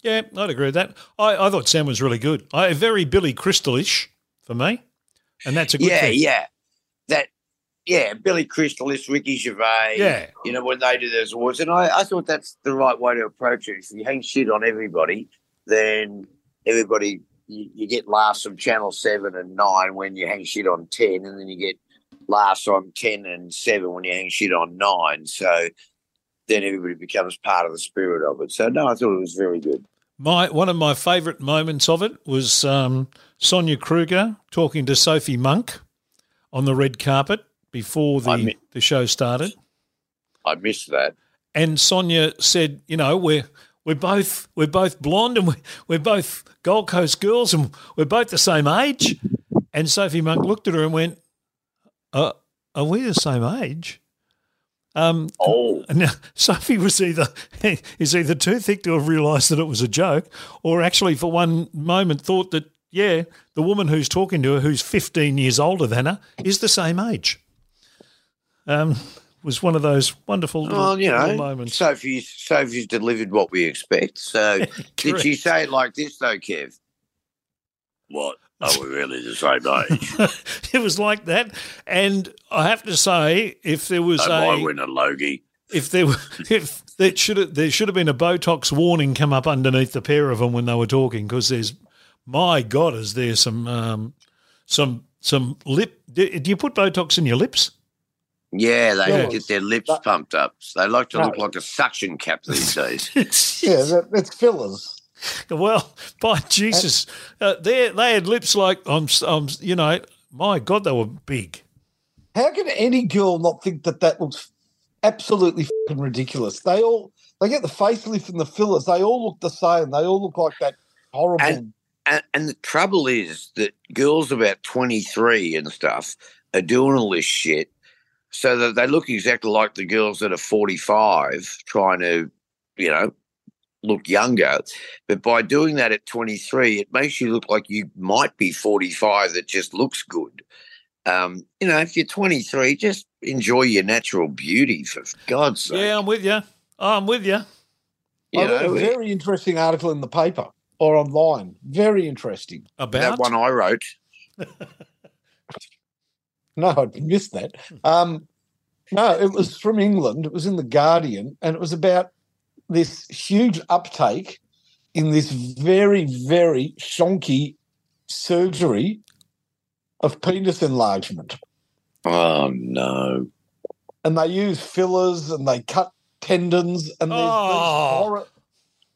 Yeah, I'd agree with that. I, I thought Sam was really good. I, very Billy Crystalish for me, and that's a good thing. yeah, thing. yeah. Yeah, Billy Crystal, this Ricky Gervais. Yeah. you know, when they do those awards. And I, I thought that's the right way to approach it. If you hang shit on everybody, then everybody, you, you get laughs from Channel 7 and 9 when you hang shit on 10, and then you get laughs on 10 and 7 when you hang shit on 9. So then everybody becomes part of the spirit of it. So, no, I thought it was very good. My one of my favourite moments of it was um, Sonia Kruger talking to Sophie Monk on the red carpet before the, mi- the show started. I missed that. and Sonia said, "You know, we're we're both we're both blonde and we're, we're both Gold Coast girls and we're both the same age." And Sophie Monk looked at her and went, "Uh, are we the same age? Um, Oh, now, Sophie was either is either too thick to have realised that it was a joke, or actually for one moment thought that yeah, the woman who's talking to her, who's 15 years older than her, is the same age. Um, was one of those wonderful little, well, you little know, moments. Sophie's Sophie's delivered what we expect. So did she say it like this though, Kev? What? Are we really the same age? it was like that, and I have to say, if there was Don't mind a a Logie. if there were if there should have there should have been a Botox warning come up underneath the pair of them when they were talking because there's my God, is there some um, some some lip? Do, do you put Botox in your lips? Yeah, they Yeah. get their lips But- pumped up. They like to No. look like a suction cap these days. Yeah, that, it's fillers. well, by Jesus, uh, they they had lips like I'm, I'm, you know, my God, they were big. How can any girl not think that that looks absolutely fucking ridiculous? They all they get the facelift and the fillers. They all look the same. They all look like that horrible. And- And, and the trouble is that girls about 23 and stuff are doing all this shit so that they look exactly like the girls that are 45 trying to, you know, look younger. But by doing that at 23, it makes you look like you might be 45 that just looks good. Um, you know, if you're 23, just enjoy your natural beauty for God's sake. Yeah, I'm with you. I'm with you. you I know, a very interesting article in the paper or online. Very interesting. About that one I wrote. No, I'd missed that. Um, no, it was from England. It was in the Guardian, and it was about this huge uptake in this very, very shonky surgery of penis enlargement. Oh, no. And they use fillers and they cut tendons, and there's Oh. these horror.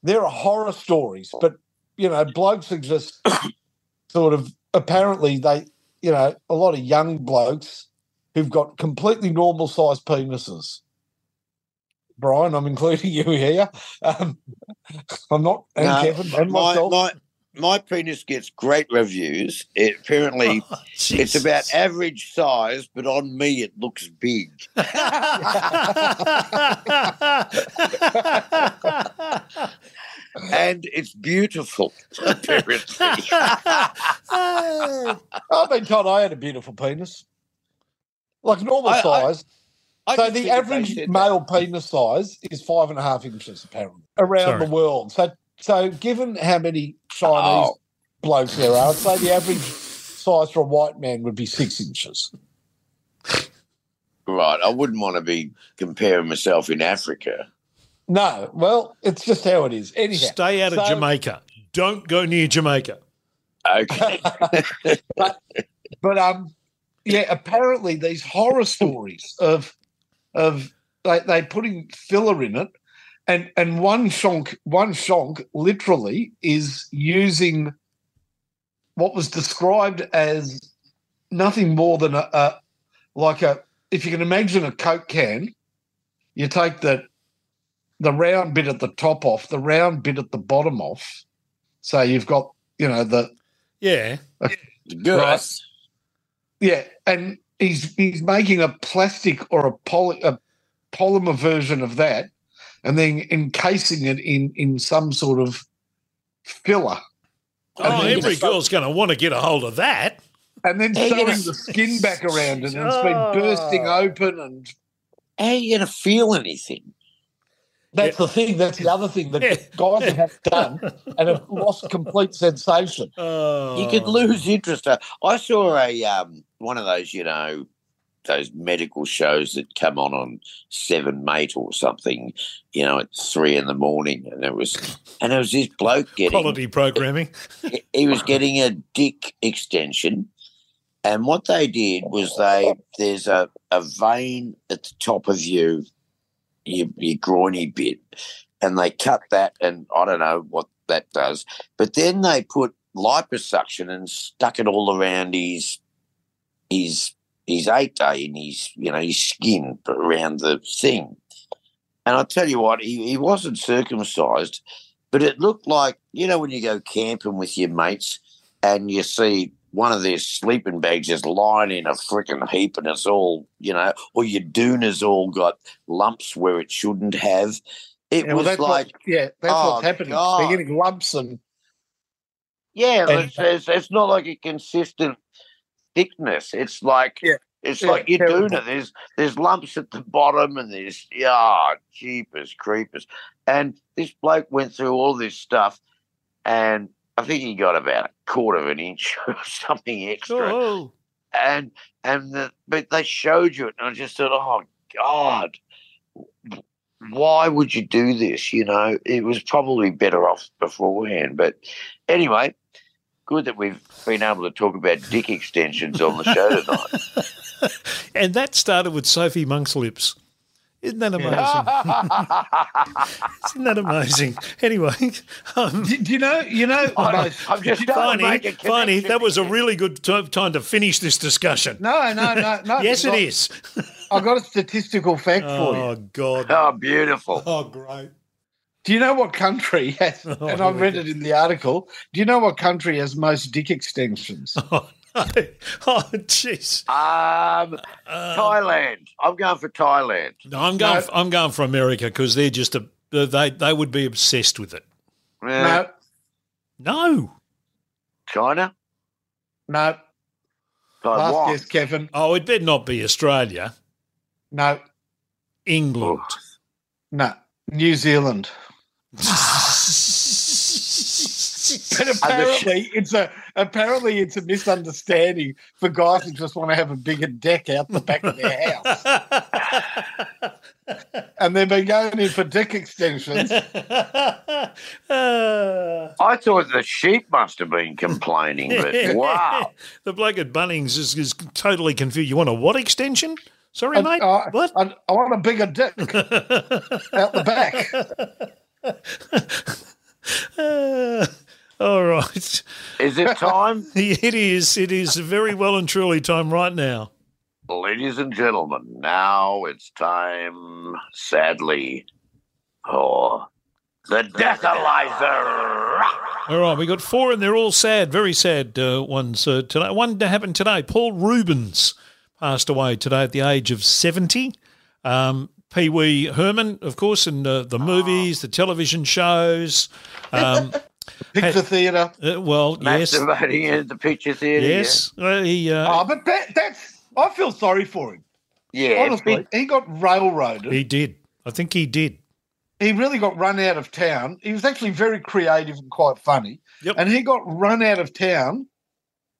There are horror stories, but you know, blokes are just sort of apparently they, you know, a lot of young blokes who've got completely normal sized penises. Brian, I'm including you here. Um, I'm not, and No, Kevin, and my, myself. my my penis gets great reviews. It apparently Oh, it's about average size, but on me it looks big. And it's beautiful, apparently. I've been told I had a beautiful penis, like normal I- I- size. I so the think if they average said that- male penis size is five and a half inches, apparently, around Sorry. the world. So, so given how many Chinese Oh. blokes there are, I'd say the average size for a white man would be six inches. Right, I wouldn't want to be comparing myself in Africa. No, well, it's just how it is. Anyhow, Stay out of so- Jamaica. Don't go near Jamaica. Okay. but um, yeah, apparently these horror stories of of they they putting filler in it, and and one shonk one shonk literally is using what was described as nothing more than a, a like a if you can imagine a coke can, you take the the round bit at the top off, the round bit at the bottom off. So you've got you know the Yeah. Good. Yeah, and he's he's making a plastic or a poly a polymer version of that, and then encasing it in in some sort of filler, Oh, every just- girl's going to want to get a hold of that. and then Hey, sewing yes. the skin back around it, and it's been oh. bursting Oh. open, and How are you going to feel anything? That's the thing. That's the other thing that Yeah. guys have done and have lost complete sensation. Oh. You could lose interest. Uh, I saw a um, one of those, you know, those medical shows that come on on Seven Mate or something, you know, at three in the morning, and it was, and it was this bloke getting quality programming. he- he was getting a dick extension. And what they did was they there's a, a vein at the top of you, your, your groiny bit, and they cut that, and I don't know what that does. But then they put liposuction and stuck it all around his his his eight day in his you know his skin around the thing. And I tell you what, he, he wasn't circumcised, but it looked like you know when you go camping with your mates and you see one of their sleeping bags is lying in a freaking heap and it's all, you know, or your doona's all got lumps where it shouldn't have. It Yeah, was that's like, what, yeah, that's oh, what's happening. God. They're getting lumps and yeah, and- it's, it's, it's not like a consistent thickness. It's like, Yeah. it's Yeah, like your terrible. doona. There's, there's lumps at the bottom and there's, yeah, jeepers, creepers. And this bloke went through all this stuff and I think he got about a quarter of an inch or something extra. Oh, oh, and and the, but they showed you it, and I just thought, oh God, why would you do this? You know, it was probably better off beforehand. But anyway, good that we've been able to talk about dick extensions on the show tonight. and that started with Sophie Monk's lips. Isn't that amazing? Isn't that amazing? Anyway, um, do, do you know? You know, the I'm, I'm just trying to Finey, make a Finey, connection that was a really good ti- time to finish this discussion. no, no, no, no. yes, it because is. I got a statistical fact for you. Oh God. Oh, beautiful. Oh, great. Do you know what country has? Oh, and I read it in the article. Do you know what country has most dick extensions? Oh, no. Oh, jeez. Um, Uh, Thailand. I'm going for Thailand. no, I'm going. No. For, I'm going for America because they're just a. They they would be obsessed with it. No, No. China. no. Last guess, Kevin. Oh, it better not be Australia. No, England. no. New Zealand. But apparently, it's a apparently it's a misunderstanding for guys who just want to have a bigger deck out the back of their house, and they've been going in for dick extensions. Uh, I thought the sheep must have been complaining, but wow. the bloke at Bunnings is, is totally confused. You want a what extension? Sorry, And, mate. uh, what? I, I want a bigger dick out the back. Uh, all right. Is it time? It is. It is very well and truly time right now. Ladies and gentlemen, now it's time, sadly, for the Deathalyzer. All right, we got four, and they're all sad, very sad uh, ones uh, today. One happened today. Paul Reubens passed away today at the age of seventy. Um, Pee Wee Herman, of course, in uh, the movies, the television shows. Um, Picture theatre. uh, well, yes, Masturbating at the picture theatre. yes. Uh, he uh, Oh, but that, that's. I feel sorry for him. Yeah, yeah Honestly, been- he got railroaded. he did. I think he did. he really got run out of town. He was actually very creative and quite funny. Yep. And he got run out of town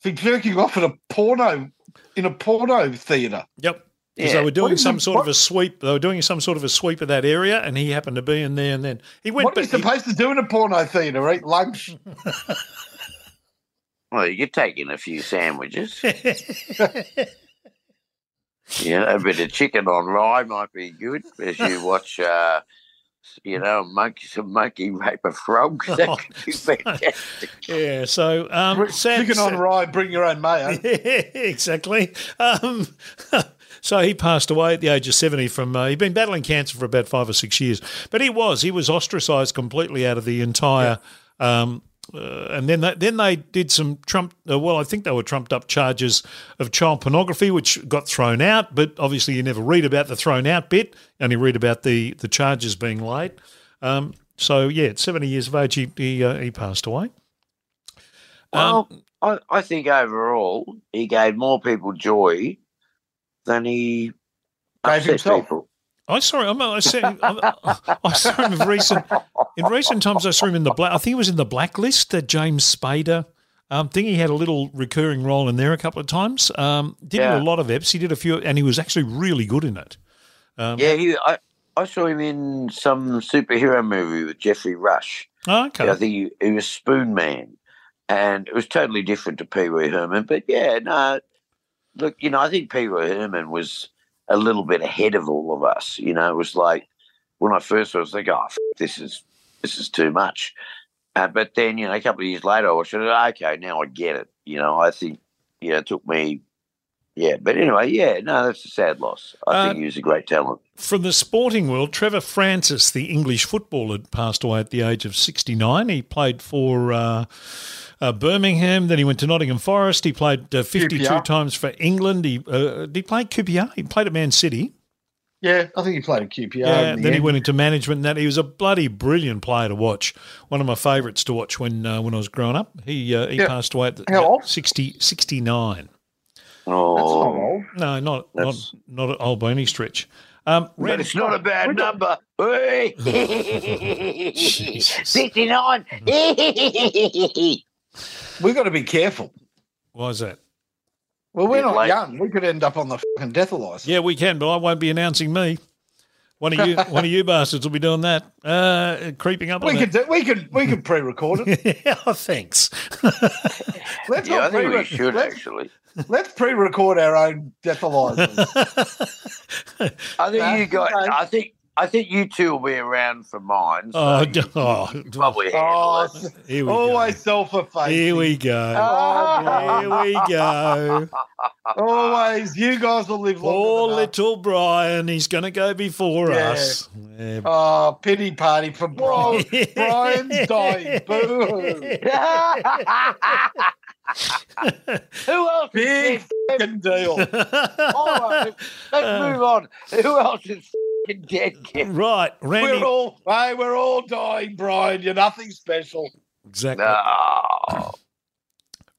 for jerking off at a porno in a porno theatre. Yep. Because Yeah. they were doing some the- sort of a sweep. They were doing some sort of a sweep of that area, and he happened to be in there. And then he went. What are you but he- supposed to do in a porno theatre? Eat lunch? well, you're taking a few sandwiches. Yeah, a bit of chicken on rye might be good as you watch, uh, you know, monkey, some monkey rape a frog. That Oh, could be fantastic. yeah. So um, Br- sad, Chicken on rye, bring your own mayo. exactly. Um, so he passed away at the age of 70 from, uh, he'd been battling cancer for about five or six years. But he was, he was ostracised completely out of the entire. Um, uh, and then they, then they did some Trump. Uh, well, I think they were trumped up charges of child pornography, which got thrown out. But obviously, you never read about the thrown out bit. You only read about the the charges being laid. Um, so yeah, at seventy years of age, he he, uh, he passed away. Um, Well, I, I think overall he gave more people joy than he Gave upset himself. people. I saw him. I saw him, I, I saw him in recent in recent times. I saw him in the black. I think he was in the blacklist. That James Spader. Um, think he had a little recurring role in there a couple of times. Um, didn't Yeah. a lot of eps. He did a few, and he was actually really good in it. Um, Yeah, he, I, I saw him in some superhero movie with Geoffrey Rush. oh, okay. I think he, he was Spoon Man, and it was totally different to Pee Wee Herman. But yeah, no, look, you know, I think Peter Herman was a little bit ahead of all of us. You know, it was like when I first was like, oh, f- this is this is too much. Uh, but then, you know, a couple of years later, I it. Okay, now I get it. You know, I think, you know, it took me, yeah. But anyway, yeah, no, that's a sad loss. I Uh, think he was a great talent. From the sporting world, Trevor Francis, the English footballer, passed away at the age of 69. He played for uh, uh, Birmingham, then he went to Nottingham Forest. He played uh, 52 QPR. times for England. He uh, Did he play QPR? He played at Man City. Yeah, I think he played at QPR. Yeah, the then he went into management and that. He was a bloody brilliant player to watch. One of my favourites to watch when uh, when I was growing up. He uh, he Yeah. passed away at the, How old? 60, 69. That's not Oh, old. No, not not That's- not at old by any stretch. Um, but it's not a bad number. Jesus. 69. We've got to be careful. Why is that? Well, we're not late. young. We could end up on the fucking Deathalyzer. Yeah, we can, but I won't be announcing me. One of you, one of you bastards will be doing that. Uh, creeping up We on could do, we could we could pre-record it. yeah, oh, thanks. Let's yeah, I think pre we should let's, actually. let's pre-record our own Deathalyzers. I think Nah, you guys. okay. I think. I think you two will be around for mine. So oh, you d- oh, probably handle oh, here we oh, always go. self-effacing. Here we go. Oh, Here we go. Always, you guys will live long Poor enough. little Brian. He's going to go before Yeah. us. Yeah. Oh, pity party for Brian. Brian's dying. Boo. Who else? Big Is fucking deal. All right, let's move on. Who else is f***ing dead? Kev? right, Randy. We're all, hey, we're all dying, Brian. You're nothing special. exactly. No.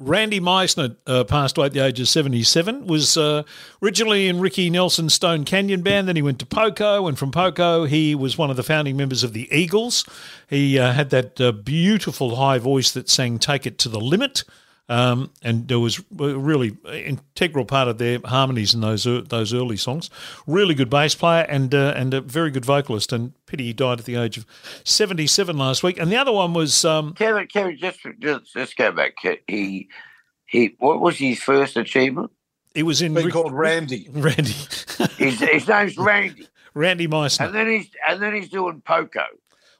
Randy Meisner uh, passed away at the age of 77. Was uh, originally in Ricky Nelson's Stone Canyon Band. Then he went to Poco, and from Poco, he was one of the founding members of the Eagles. He uh, had that uh, beautiful high voice that sang "Take It to the Limit." Um, and there was a really integral part of their harmonies in those ear- those early songs. Really good bass player and uh, and a very good vocalist. And pity he died at the age of seventy seven last week. And the other one was um, Kevin, Kevin, just just let's go back. He he. What was his first achievement? he was in Been Rick- called Randy. Randy His, his name's Randy, Randy Meisner. and then he's and then he's doing Poco.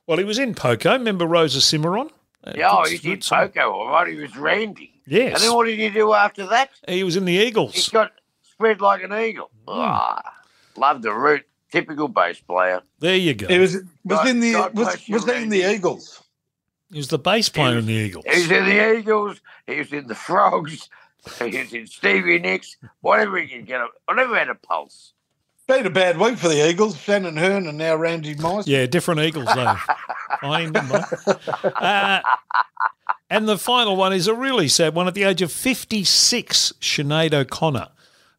Well, he was in Poco. Remember Rose of Cimarron? Uh, Yeah, oh, good- he did song. Poco. All right, he was Randy. And then what did he do after that? He was in the Eagles. He Eagles. got spread like an eagle. Ah, love the root. Typical bass player. There you go. It was was God- in the God was was he in the Eagles? He was the bass player in the Eagles. He was in the Eagles. He was in the Frogs. He was in Stevie Nicks. Whatever he can get. A, whatever had a pulse. Been a bad week for the Eagles. Shannon Hurn and now Randy Mice. Yeah, different Eagles though. Fine number. Uh, and the final one is a really sad one. At the age of 56, Sinead O'Connor,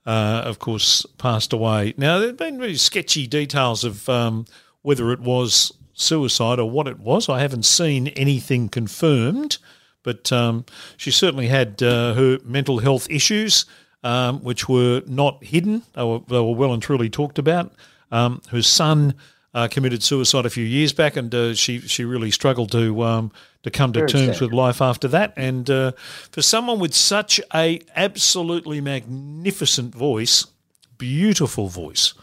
uh, of course, passed away. Now, there have been very sketchy details of um, whether it was suicide or what it was. I haven't seen anything confirmed, but um, she certainly had uh, her mental health issues, um, which were not hidden. They were, they were well and truly talked about. Um, her son uh, committed suicide a few years back, and uh, she she really struggled to um, to come to Very terms sad. with life after that. And uh, for someone with such a absolutely magnificent voice, beautiful voice.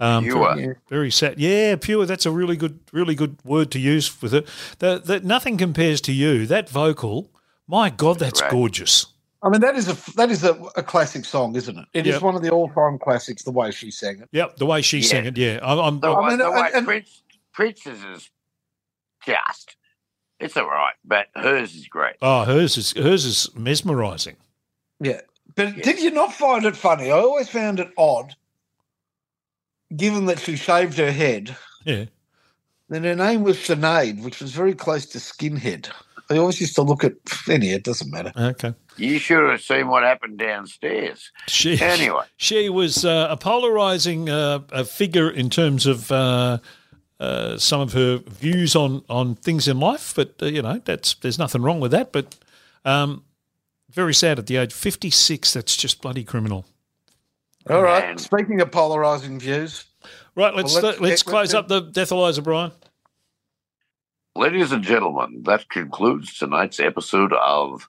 Um, You very- sad. Yeah, pure. That's a really good, really good word to use with it. That that nothing compares to you. That vocal, my God, that's Right. gorgeous. I mean that is a that is a, a classic song, isn't it? It is Yep. one of the all time classics. The way she sang it. Yep, the way she Yeah. sang it. Yeah, I'm. I'm The, I way, mean, the and- way and- Prince Prince's is just. It's all right, but hers is great. oh, hers is hers is mesmerising. Yeah, but Yeah. did you not find it funny? I always found it odd, given that she shaved her head. Yeah. Then her name was Sinead, which was very close to skinhead. I always used to look at anyhow, it doesn't matter. Okay. You should have seen what happened downstairs. She Anyway, she was uh, a polarizing uh, a figure in terms of uh, uh, some of her views on on things in life, but uh, you know that's there's nothing wrong with that. But um, very sad at the age fifty six. That's just bloody criminal. All right. Man. Speaking of polarizing views, Right, let's Well, let's, let's- let's let's- close up the Deathalyzer Brian. ladies and gentlemen, that concludes tonight's episode of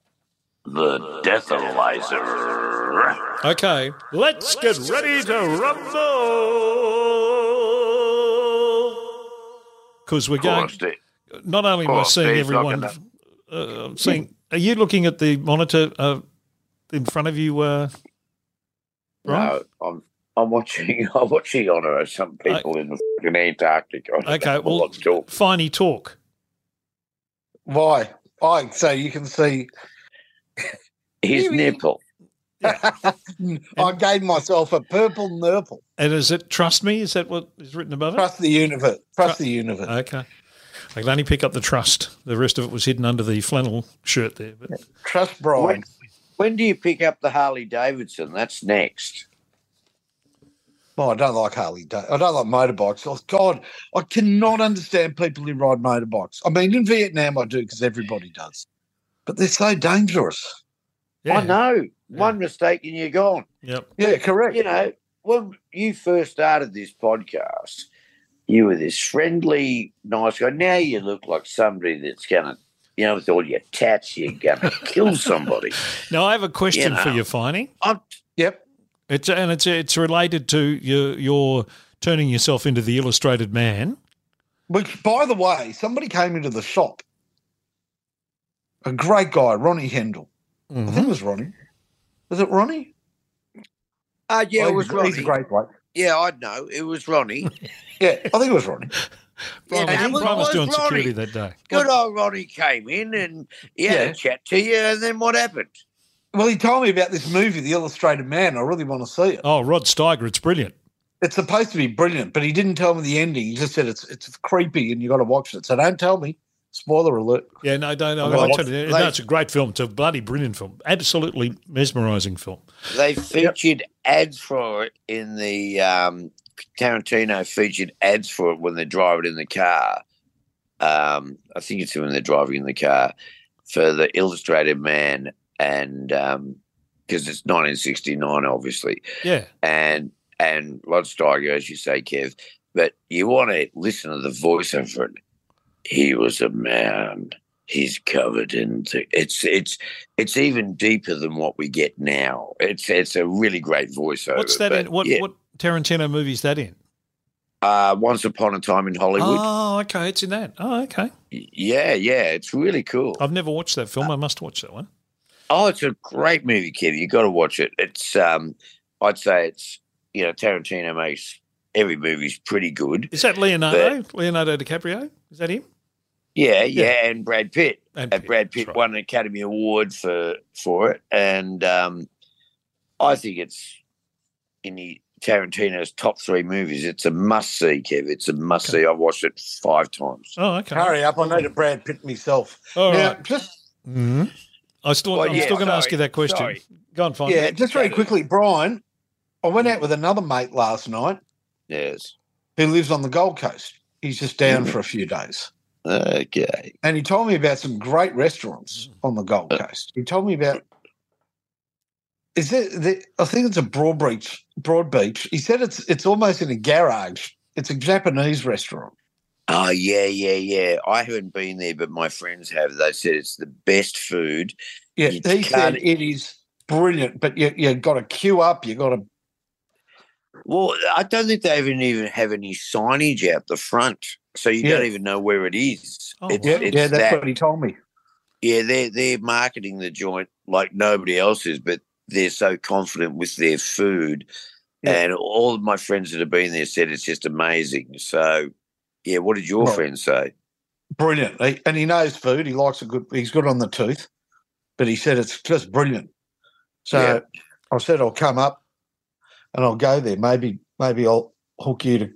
The Death Analyzer. Okay, let's get ready to rumble. Because we're going. course, Steve. Not only am I seeing Steve's everyone. looking Uh, I'm seeing. Are you looking at the monitor uh, in front of you, uh, Right. No, I'm I'm watching I'm watching Honor some people in the fucking Antarctic. Okay, know well, what to talk. Finey talk. Why? I so you can see. His Maybe- nipple. I gave myself a purple nurple. And is it trust me? Is that what is written above it? Trust the universe. Trust Tru- the universe. Okay. I can only pick up the trust. The rest of it was hidden under the flannel shirt there. But Trust Brian. When, when do you pick up the Harley Davidson? That's next. Oh, I don't like Harley. Da- I don't like motorbikes. Oh, God, I cannot understand people who ride motorbikes. I mean, in Vietnam, I do because everybody does, but they're so dangerous. Yeah. I know. Yeah. One mistake and you're gone. Yep. Yeah, correct. You know, when you first started this podcast, you were this friendly, nice guy. Now you look like somebody that's gonna, you know, with all your tats, you're gonna kill somebody. Now I have a question You for you, Finey. I'm, Yep. It's and it's it's related to your your turning yourself into the illustrated man. Which, by the way, somebody came into the shop. A great guy, Ronnie Hendel. I Mhm. think it was Ronnie. Was it Ronnie? uh, yeah, Oh, it was he's, Ronnie. He's a great bloke. Yeah, I know. It was Ronnie. Yeah, I think it was Ronnie. Brian, Yeah, was, it was- Brian was doing was security that day. Good old Ronnie came in and he had Yeah. a chat to you, and then what happened? Well, he told me about this movie, The Illustrated Man. I really want to see it. Oh, Rod Steiger, it's brilliant. It's supposed to be brilliant, but he didn't tell me the ending. He just said it's it's creepy and you got to watch it. So don't tell me. Spoiler alert. Yeah, no, no, no. Well, I what's- tell you, they- no, it's a great film. It's a bloody brilliant film. Absolutely mesmerising film. They featured ads for it in the um, Tarantino featured ads for it when they're driving in the car. Um, I think it's when they're driving in the car for the Illustrated Man, and because it's 1969, obviously, Yeah. and and Rod Steiger, as you say, Kev. But you want to listen to the voiceover. for it. He was a man. He's covered in. Th- it's it's it's even deeper than what we get now. It's it's a really great voiceover. What's that in? What yeah. what Tarantino movie is that in? Uh, Once upon a time in Hollywood. Oh, okay, it's in that. Oh, okay. Yeah, yeah, it's really cool. I've never watched that film. I must watch that one. Oh, it's a great movie, Kev. You got to watch it. It's um, I'd say it's you know Tarantino makes every movie's pretty good. Is that Leonardo? Leonardo DiCaprio? Is that him? Yeah, Yeah. yeah, and Brad Pitt. And And Brad Pitt right. won an Academy Award for for it, and um, I think it's in the Tarantino's top three movies. It's a must see, Kev. It's a must see. I've watched it five times. Oh, okay. Hurry up. I need a Brad Pitt myself. All now, right. just Mhm. I still, Well, I'm yeah, still going to ask you that question. sorry. Go on, fine. yeah, just very quickly, Brian. I went out with another mate last night Yes. who lives on the Gold Coast. He's just down for a few days. Okay. And he told me about some great restaurants mm. on the Gold uh, Coast. He told me about is it the, I think it's a Broadbeach broad beach. He said it's it's almost in a garage. It's a Japanese restaurant. Oh yeah, yeah, yeah. I haven't been there, but my friends have. They said it's the best food. Yeah, You he said it is brilliant, but you you got to queue up. You got to Well, I don't think they even even have any signage out the front, so you Yeah. don't even know where it is. Oh, it's, yeah, it's yeah. That's that- what he told me. yeah, they're they're marketing the joint like nobody else is, but they're so confident with their food. Yeah. And all of my friends that have been there said it's just amazing. So, yeah, what did your Right. friends say? Brilliant, he, and he knows food. He likes a good. He's good on the tooth, but he said it's just brilliant. So Yeah. I said I'll come up, and I'll go there. Maybe maybe I'll hook you to.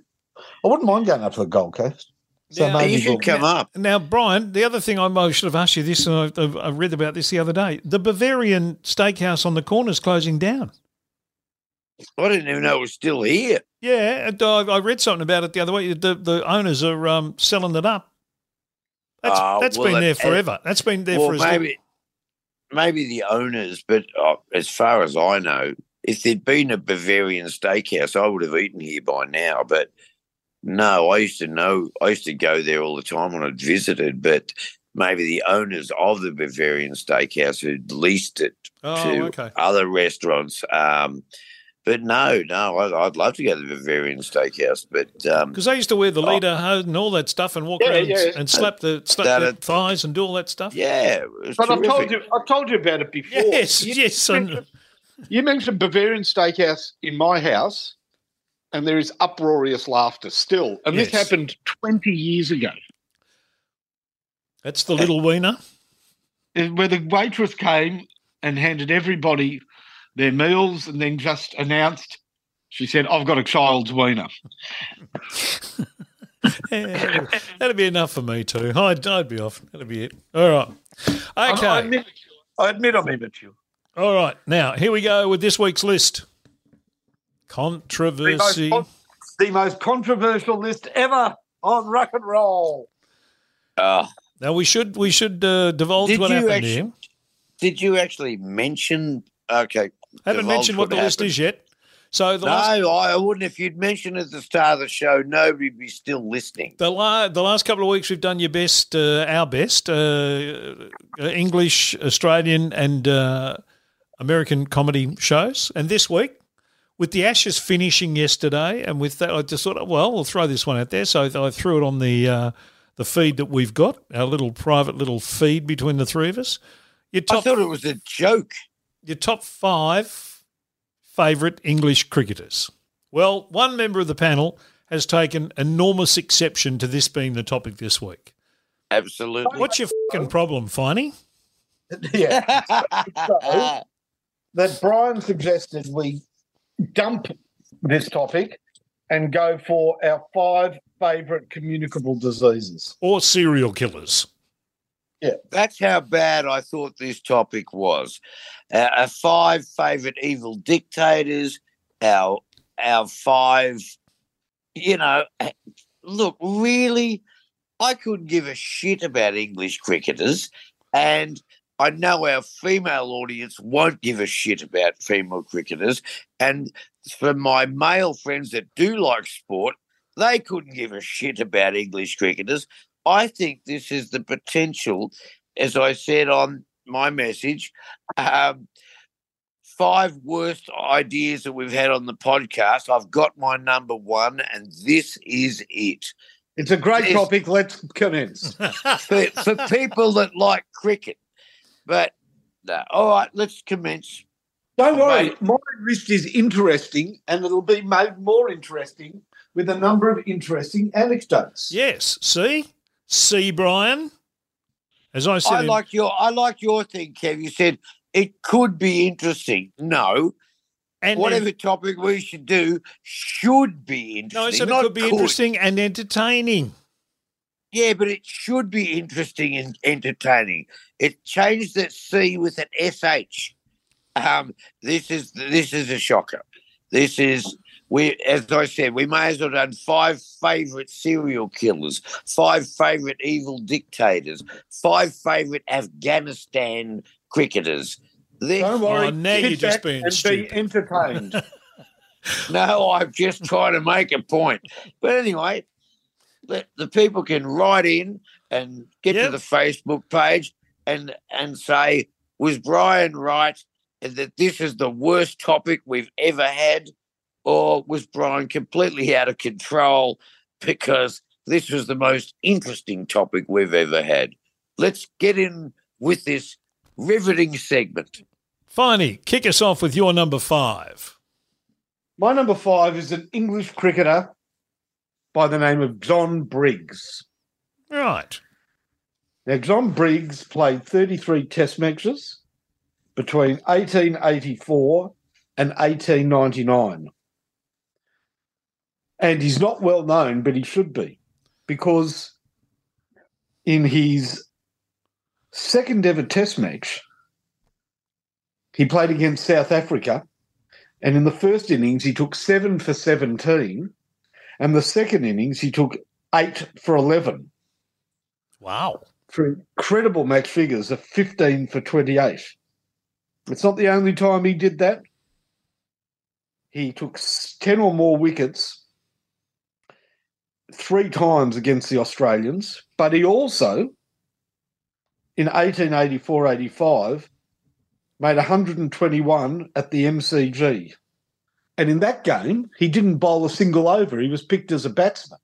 I wouldn't mind going up to the Gold Coast. So Yeah, maybe you should we'll- come up. Now, Brian, the other thing I might should have asked you this, and I, I read about this the other day. The Bavarian Steakhouse on the corner is closing down. I didn't even know it was still here. Yeah, I, I read something about it the other way. The, the owners are um, selling it up. That's Oh, that's well, been there forever. That's been there well, for as long. maybe maybe the owners, but uh, as far as I know, if there'd been a Bavarian steakhouse, I would have eaten here by now. But no, I used to know. I used to go there all the time when I'd visited. But maybe the owners of the Bavarian steakhouse who'd leased it Oh, to okay. other restaurants. Um, but no, no, I'd, I'd love to go to the Bavarian steakhouse. But um, Because they used to wear the Oh. leader hose and all that stuff and walk Yeah, around yeah. and, and slap the slap That- their thighs and do all that stuff. yeah, it was But I've told you, I've told you about it before. Yes, You- yes. And, You mentioned Bavarian Steakhouse in my house, and there is uproarious laughter still. And this happened 20 years ago, That's the little wiener. Uh, where the waitress came and handed everybody their meals and then just announced, she said, I've got a child's wiener. Yeah, that'd be enough for me too. I'd, I'd be off. That'd be it. All right. I Okay. admit, I admit I'm immature. All right. Now, here we go with this week's list. Controversy. The most, the most controversial list ever on Ruck and Roll. Oh, Now we should we should uh, divulge Did what you happened actu- here. did you actually mention? Okay, Haven't mentioned what the list is yet. So the No, last I wouldn't. If you'd mentioned at the start of the show, nobody'd be still listening. the, la- the last couple of weeks we've done your best, uh, our best, uh, uh, English, Australian, and uh, American comedy shows. And this week, with the Ashes finishing yesterday, and with that, I just thought, well, we'll throw this one out there. So I threw it on the uh, the feed that we've got, our little private little feed between the three of us. Your I thought it was a joke. your top five favourite English cricketers. Well, one member of the panel has taken enormous exception to this being the topic this week. Absolutely. What's your fucking problem, Finey? Yeah. that Brian suggested we dump this topic and go for our five favourite communicable diseases. Or serial killers? Yeah, that's how bad I thought this topic was. Uh, our five favourite evil dictators, our our five, you know, look, really, I couldn't give a shit about English cricketers, and I know our female audience won't give a shit about female cricketers, and for my male friends that do like sport, they couldn't give a shit about English cricketers. I think this is the potential, as I said on my message, um, five worst ideas that we've had on the podcast. I've got my number one, and this is it. It's a great Yes. topic. Let's commence. For, for people that like cricket. But, no. all right, let's commence. Don't worry, Mate. my list is interesting and it'll be made more interesting with a number of interesting anecdotes. yes. See? See, Brian? As I said, I in- like your I like your thing, Kev. You said it could be interesting. No, and whatever topic we should do should be interesting. no, I said it not could be interesting and entertaining. Yeah, but it should be interesting and entertaining. It changed that C with an SH. Um, this is this is a shocker. This is we, as I said, we may as well done five favourite serial killers, five favourite evil dictators, five favourite Afghanistan cricketers. This, Don't worry, Oh, now you're just being and stupid. be entertained. No, I'm just trying to make a point. But anyway, the, the people can write in and get Yep. to the Facebook page and and say, was Brian right that this is the worst topic we've ever had, or was Brian completely out of control because this was the most interesting topic we've ever had? Let's get in with this riveting segment. Finey, kick us off with your number five. My number five is an English cricketer by the name of John Briggs. Right. Now, John Briggs played 33 test matches between 1884 and 1899. And he's not well known, but he should be, because in his second ever test match, he played against South Africa. And in the first innings, he took seven for 17. And the second innings, he took eight for 11 Wow. for incredible match figures of 15 for 28. It's not the only time he did that. He took 10 or more wickets three times against the Australians, but he also, in 1884 85, made 121 at the MCG. And in that game, he didn't bowl a single over. He was picked as a batsman.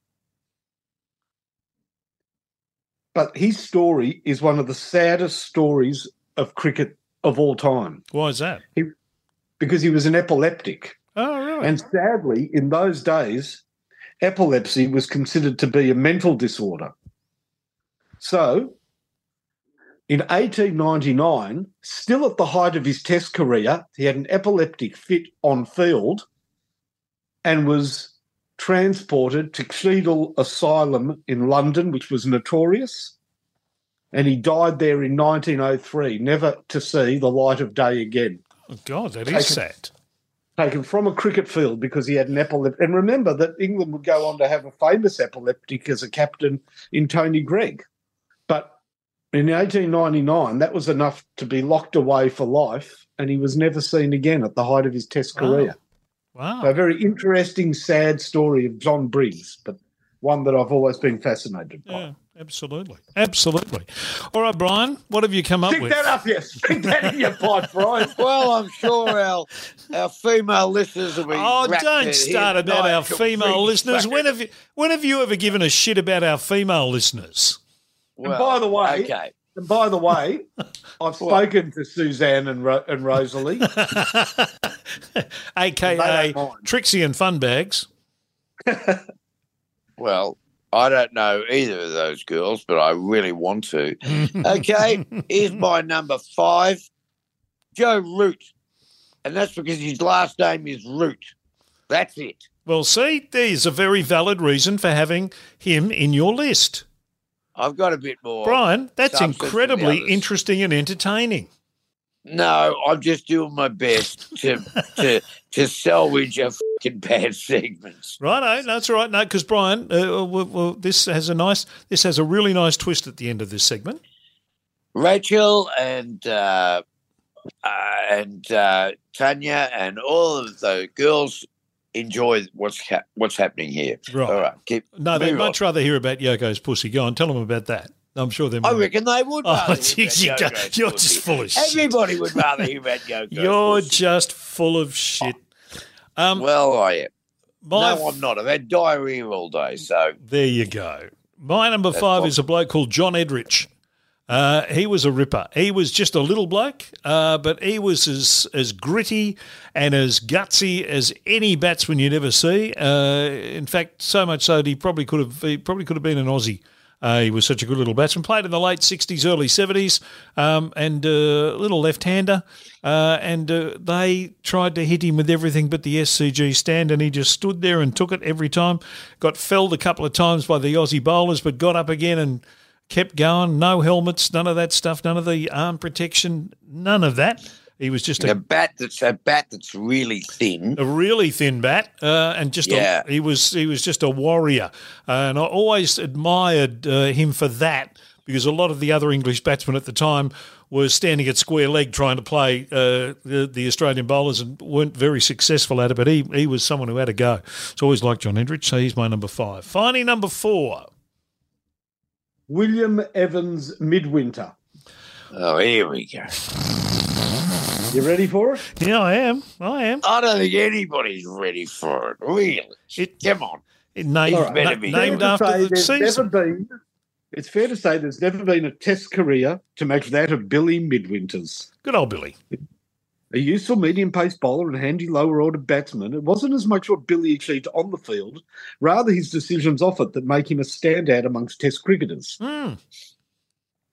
But his story is one of the saddest stories of cricket of all time. Why is that? because he was an epileptic. Oh, really? And sadly, in those days, epilepsy was considered to be a mental disorder. So, in 1899, still at the height of his test career, he had an epileptic fit on field and was transported to Cheadle Asylum in London, which was notorious. And he died there in 1903, never to see the light of day again oh, God, that Take is sad. taken from a cricket field because he had an epileptic. And remember that England would go on to have a famous epileptic as a captain in Tony Greig. But in 1899, that was enough to be locked away for life, and he was never seen again at the height of his Test career. Wow. So a very interesting, sad story of John Briggs, but one that I've always been fascinated by. Yeah, absolutely. Absolutely. All right, Brian, what have you come up Stick with? that up, yes. Stick that in your pipe, Brian. Well, I'm sure our our female listeners will be. Oh, don't in start here about our female listeners. fuck When have you when have you ever given a shit about our female listeners? And by the way- okay. And by the way, I've spoken to Suzanne and, Ro- and Rosalie. AKA They. Trixie and Funbags. Well, I don't know either of those girls, but I really want to. Okay, here's my number five, Joe Root, and that's because his last name is Root. That's it. Well, see, there's a very valid reason for having him in your list. I've got a bit more. Brian, that's substance than the incredibly interesting and entertaining. No, I'm just doing my best to to to salvage a fucking bad segments. Righto, that's all right. No, because Brian, uh, well, well, this has a nice, this has a really nice twist at the end of this segment. Rachel and uh, uh, and uh, Tanya and all of the girls enjoy what's ha- what's happening here. Right. All right, keep. No, they'd move on. much rather hear about Yoko's pussy. Go on, tell them about that. I'm sure they're. I reckon they would. Oh, geez, you about go- Yoko's you're pussy. just full of shit. Everybody would rather hear about Yoko's You're pussy. just full of shit. Um, Well, I am. no, I'm not. I've had diarrhea all day, so There you go. My number That's five fine. is a bloke called John Edrich. Uh, he was a ripper. He was just a little bloke, uh, but he was as as gritty and as gutsy as any batsman you'd ever see. Uh, in fact, so much so that he probably could have he probably could have been an Aussie. Uh, he was such a good little batsman. Played in the late '60s, early '70s, um, and a little left-hander. Uh, and they tried to hit him with everything but the SCG stand, and he just stood there and took it every time. Got felled a couple of times by the Aussie bowlers, but got up again and kept going. No helmets, none of that stuff, none of the arm protection, none of that. He was just a a, bat that's a bat that's really thin. a really thin bat, uh, and just Yeah. a, he was he was just a warrior, uh, and I always admired uh, him for that because a lot of the other English batsmen at the time were standing at square leg trying to play uh, the, the Australian bowlers and weren't very successful at it. But he he was someone who had a go. It's always like John Edrich, so he's my number five. Finally, number four. William Evans Midwinter. Oh, here we go. You ready for it? Yeah, I am. I am. I don't think anybody's ready for it. Really? It- Come on. Named, All right. Better na- be. named after the season. Been, it's fair to say there's never been a test career to match that of Billy Midwinter's. Good old Billy. A useful medium pace bowler and handy lower order batsman, it wasn't as much what Billy achieved on the field, rather his decisions off it that make him a standout amongst test cricketers. Hmm.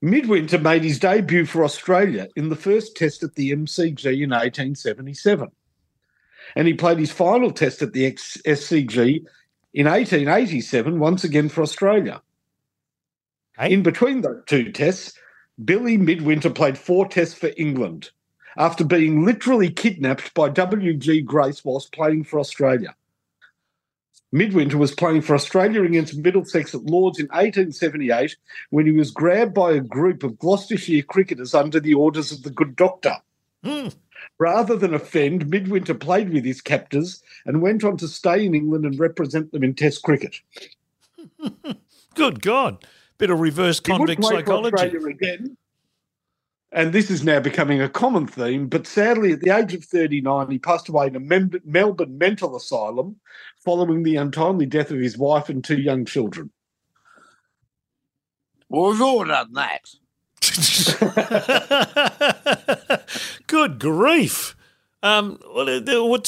Midwinter made his debut for Australia in the first test at the MCG in 1877. And he played his final test at the SCG in 1887, once again for Australia. Hey. In between those two tests, Billy Midwinter played four tests for England after being literally kidnapped by W.G. Grace whilst playing for Australia. Midwinter was playing for Australia against Middlesex at Lords in 1878 when he was grabbed by a group of Gloucestershire cricketers under the orders of the good doctor. Hmm. Rather than offend, Midwinter played with his captors and went on to stay in England and represent them in Test cricket. Good God. Bit of reverse convict psychology. Again. And this is now becoming a common theme, but sadly, at the age of 39, he passed away in a Mem- Melbourne mental asylum following the untimely death of his wife and two young children. Well, we've all done that. Good grief. Um, what,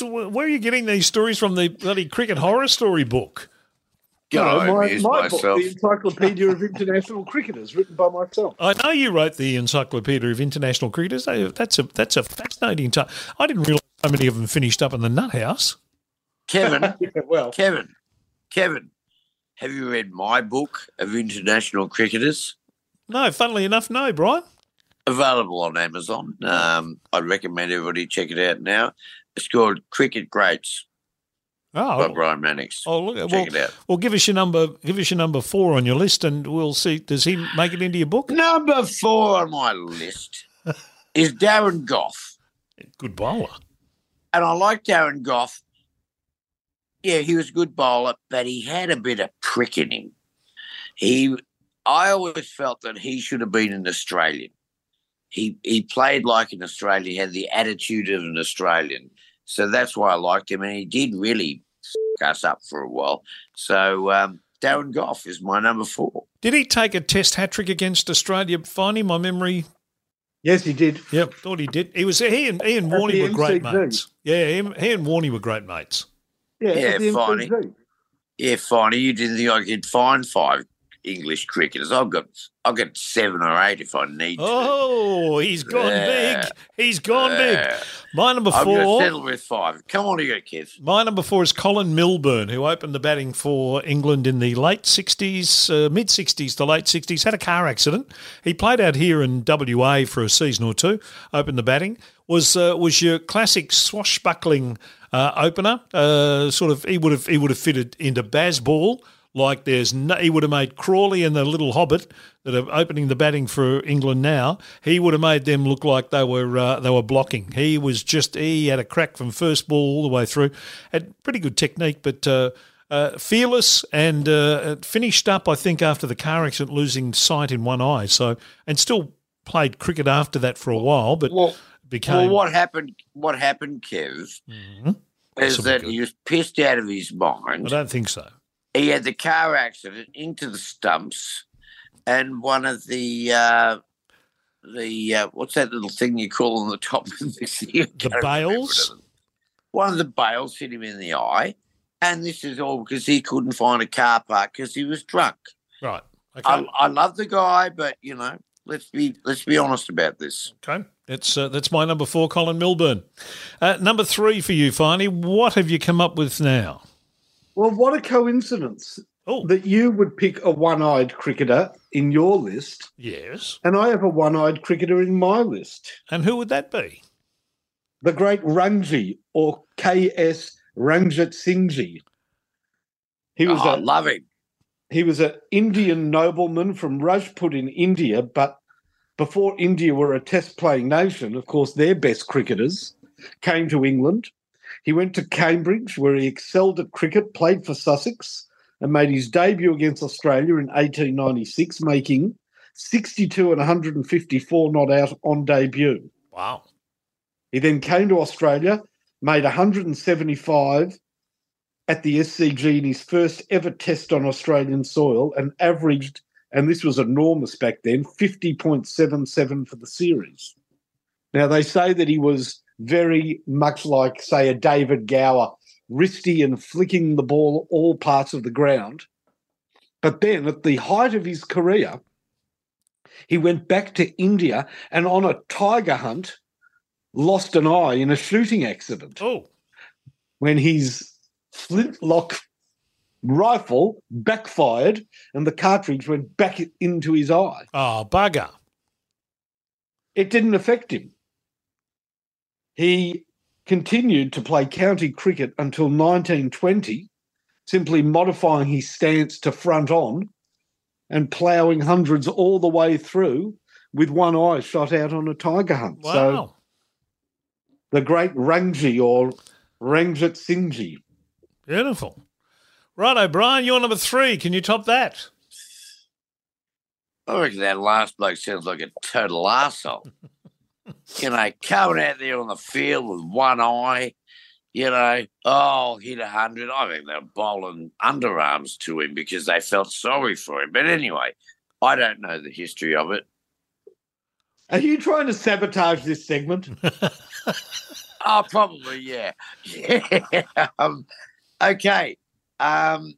uh, where are you getting these stories from? The bloody cricket horror story book. Go No, my, my book, myself. the Encyclopedia of International Cricketers, written by myself. I know you wrote the Encyclopedia of International Cricketers. That's a that's a fascinating time. I didn't realise how many of them finished up in the nut house. Kevin, Yeah, well, Kevin, Kevin, have you read my book of international cricketers? No, funnily enough, no, Brian. Available on Amazon. Um, I'd recommend everybody check it out now. It's called Cricket Greats by Oh, Brian Mannix. oh look, at well, it out. well, give us your number. Give us your number four on your list, and we'll see. Does he make it into your book? Number four on my list is Darren Gough. Good bowler. And I like Darren Gough. Yeah, he was a good bowler, but he had a bit of prick in him. He, I always felt that he should have been an Australian. He he played like an Australian, he had the attitude of an Australian. So that's why I liked him, and he did really us up for a while. So um, Darren Gough is my number four. Did he take a Test hat trick against Australia? Finally, my memory. yes, he did. Yep, thought he did. He was he and he and At Warney the were great MCG. mates. Yeah, him, he and Warney were great mates. Yeah, Yeah, at the funny. MCG. Yeah, fine. You didn't think I could find five English cricketers? I've got I've got seven or eight if I need to. Oh, he's gone Yeah. big. He's gone big. My number to four. settle with five. Come on, you go, Kev. My number four is Colin Milburn, who opened the batting for England in the late 60s, uh, mid 60s to late 60s. Had a car accident. He played out here in WA for a season or two. Opened the batting. Was uh, was your classic swashbuckling uh, opener. Uh, sort of, he would have he would have fitted into Bazball. Like there's no, he would have made Crawley and the little Hobbit that are opening the batting for England now. He would have made them look like they were uh, they were blocking. He was just he had a crack from first ball all the way through. Had pretty good technique, but uh, uh, fearless and uh, finished up. I think after the car accident, losing sight in one eye. So and still played cricket after that for a while, but Well, became well, what happened? What happened, Kev, Mhm. is that good. he was pissed out of his mind. I don't think so. He had the car accident into the stumps, and one of the uh, the uh, what's that little thing you call on the top of the? The bales? One of the bales hit him in the eye, and this is all because he couldn't find a car park because he was drunk. Right. Okay. I, I love the guy, but you know, let's be let's be honest about this. Okay, that's uh, that's my number four, Colin Milburn. Uh, number three for you, Finey. What have you come up with now? Well, what a coincidence Oh, that you would pick a one-eyed cricketer in your list, yes. and I have a one-eyed cricketer in my list. And who would that be? The great Ranji or K.S. Ranjitsinhji. He was Oh, I a love him. he was an Indian nobleman from Rajput in India, but before India were a test playing nation, of course, their best cricketers came to England. He went to Cambridge, where he excelled at cricket, played for Sussex, and made his debut against Australia in 1896, making 62 and 154 not out on debut. Wow. He then came to Australia, made 175 at the SCG in his first ever test on Australian soil, and averaged, and this was enormous back then, 50.77 for the series. Now, they say that he was very much like, say, a David Gower, wristy and flicking the ball all parts of the ground. But then, at the height of his career, he went back to India and on a tiger hunt lost an eye in a shooting accident Oh, when his flintlock rifle backfired and the cartridge went back into his eye. oh, bugger. It didn't affect him. He continued to play county cricket until 1920, simply modifying his stance to front on and ploughing hundreds all the way through with one eye shot out on a tiger hunt. Wow. So the great Ranji or Ranjitsinhji. Beautiful. Right, O'Brien, you're number three. Can you top that? I reckon that last bloke sounds like a total arsehole. you know, coming out there on the field with one eye, you know, oh, hit a hundred. I think they're bowling underarms to him because they felt sorry for him. But anyway, I don't know the history of it. Are you trying to sabotage this segment? Oh, probably, yeah. Yeah. Um, okay. Um,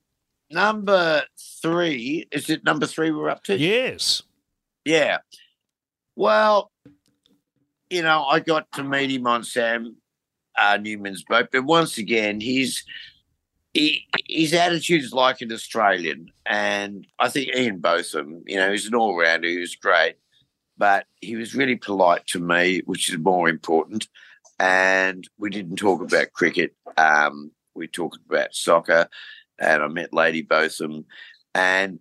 number three. Is it number three we're up to? Yes. Yeah. Well, you know, I got to meet him on Sam uh, Newman's boat, but once again, his he, his attitude's like an Australian, and I think Ian Botham, you know, he's an all rounder. He was great, but he was really polite to me, which is more important. And we didn't talk about cricket. Um, we talked about soccer, and I met Lady Botham, and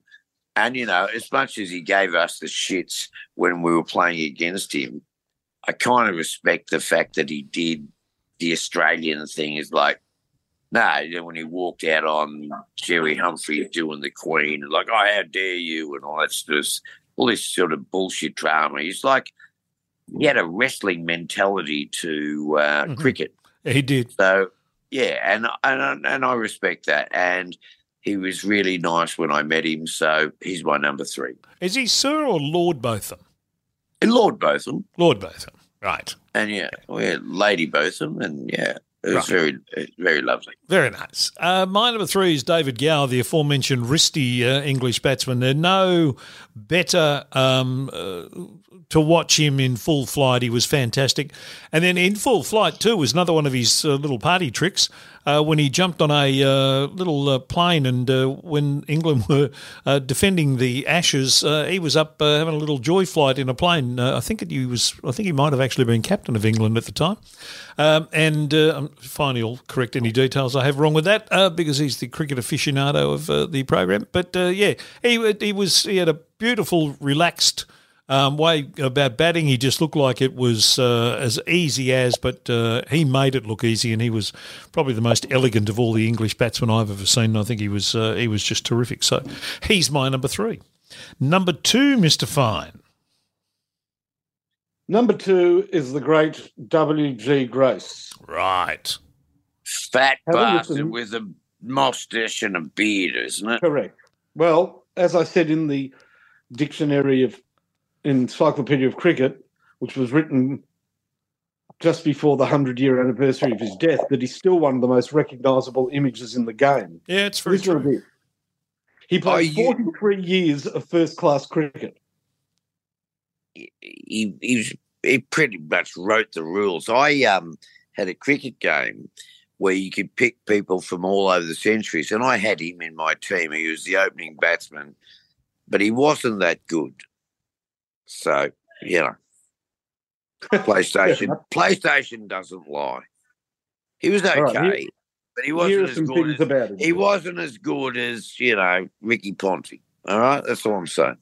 and you know, as much as he gave us the shits when we were playing against him, I kind of respect the fact that he did the Australian thing. Is like, no, you know, when he walked out on Jerry Humphrey doing the Queen, like, oh, how dare you, and all that sort of all this sort of bullshit drama. He's like, he had a wrestling mentality to uh, Mhm. cricket. He did. So yeah, and and and I respect that. And he was really nice when I met him. So he's my number three. Is he Sir or Lord Botham? And Lord Botham, Lord Botham. Right. and yeah, we had Lady Botham, and yeah, it was Right. very very lovely. Very nice. Uh, my number three is David Gower, the aforementioned wristy uh, English batsman. There's no better um, uh, to watch him in full flight. He was fantastic. And then in full flight, too, was another one of his uh, little party tricks uh, when he jumped on a uh, little uh, plane and uh, when England were uh, defending the Ashes, he was up having a little joy flight in a plane. I think it, he was. I think he might have actually been captain of England at the time. Um, and uh, I'm fine, he'll correct any details I have wrong with that because he's the cricket aficionado of the program. But yeah, he he was he had a beautiful, relaxed um, way about batting. He just looked like it was uh, as easy as, but uh, he made it look easy, and he was probably the most elegant of all the English batsmen I've ever seen. I think he was uh, he was just terrific. So he's my number three. Number two, Mister Fine. Number two is the great W.G. Grace. Right. Fat bastard listen. with a mustache and a beard, isn't it? Correct. Well, as I said in the dictionary of Encyclopedia of Cricket, which was written just before the 100 year anniversary of his death, that he's still one of the most recognisable images in the game. Yeah, it's very true. this. He played you- 43 years of first class cricket. he he, was, he pretty much wrote the rules. I um had a cricket game where you could pick people from all over the centuries, and I had him in my team. He was the opening batsman, but he wasn't that good. So you know, PlayStation PlayStation doesn't lie. He was okay, All right, here- but he wasn't as some good. As, about him. he wasn't as good as you know Ricky Ponty. All right, that's all I'm saying.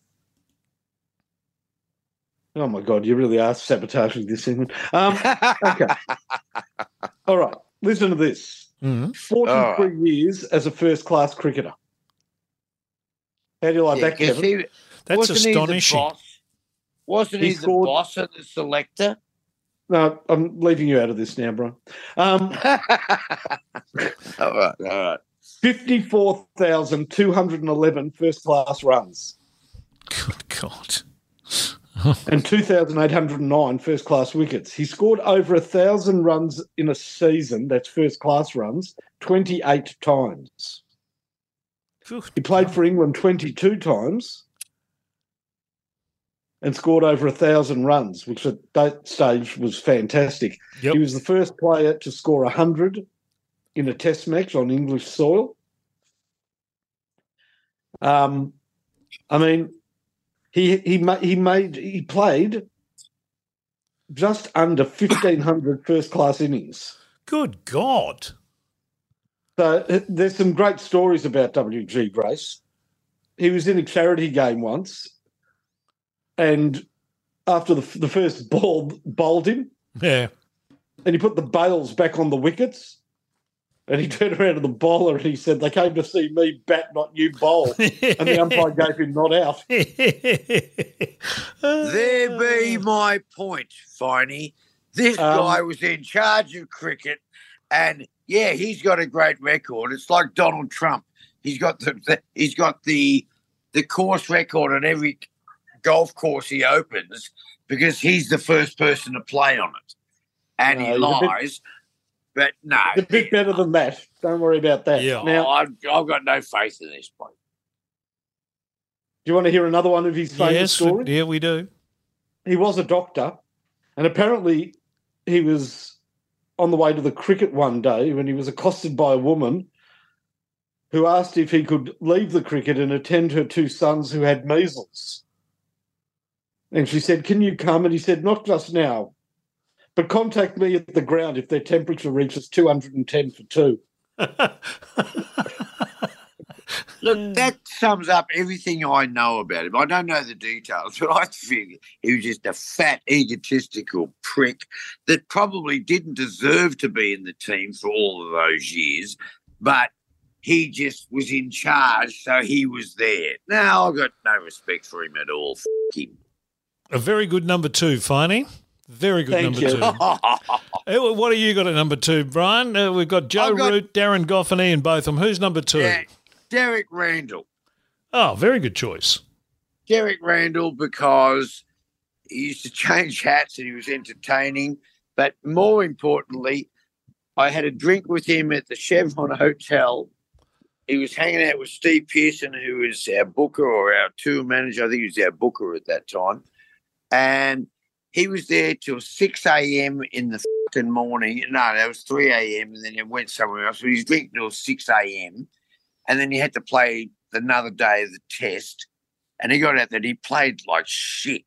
Oh my God, you really are sabotaging this segment. Um, okay. All right. Listen to this Mhm. 43 years as a first class cricketer. How do you like Yeah, that, 'cause Kevin? he- That's wasn't he astonishing. Boss? Wasn't He he, scored- the boss of the selector? No, I'm leaving you out of this now, bro. Um, all right, all right. 54,211 first class runs Good God. and 2,809 first class wickets. He scored over a thousand runs in a season, that's first class runs, 28 times. He played for England 22 times and scored over a thousand runs, which at that stage was fantastic. Yep. He was the first player to score 100 in a test match on English soil. Um, I mean, he he he made he played just under 1500 first class innings. Good God. So uh, there's some great stories about WG Grace. He was in a charity game once, and after the, the first ball bowled him, Yeah. and he put the bails back on the wickets, and he turned around to the bowler and he said, "They came to see me bat, not you bowl." and the umpire gave him not out. There be my point, Finey. This Um, guy was in charge of cricket, and yeah, he's got a great record. It's like Donald Trump. He's got the, the he's got the the course record on every golf course he opens. because he's the first person to play on it, and No, he he's a bit- lies. But no, It's a bit better than that. Don't worry about that. Yeah. Now, oh, I've, I've got no faith in this bloke. do you want to hear another one of his famous yes, stories? yeah, we do. he was a doctor, and apparently he was on the way to the cricket one day when he was accosted by a woman who asked if he could leave the cricket and attend her two sons who had measles. And she said, Can you come? And he said, Not just now, but contact me at the ground if their temperature reaches 210 for two. Look, that sums up everything I know about him. I don't know the details, but I figure he was just a fat, egotistical prick that probably didn't deserve to be in the team for all of those years, but he just was in charge, so he was there. Now I've got no respect for him at all. F- him. A very good number two, Finey. Very good Thank number two. Eh, what have you got at number two, Brian? Uh, we've got Joe got- Root, Darren Goff, and Ian Botham. Who's number two? Yeah, Derek Randall. Oh, very good choice. Derek Randall because he used to change hats and he was entertaining. But more importantly, I had a drink with him at the Chevron Hotel. He was hanging out with Steve Pearson, who was our booker or our tour manager. I think he was our booker at that time. And he was there till 6 a.m. in the fucking morning. No, that was 3 a.m. and then he went somewhere else. But he was drinking till 6 a.m. And then he had to play another day of the test and he got out that he played like shit.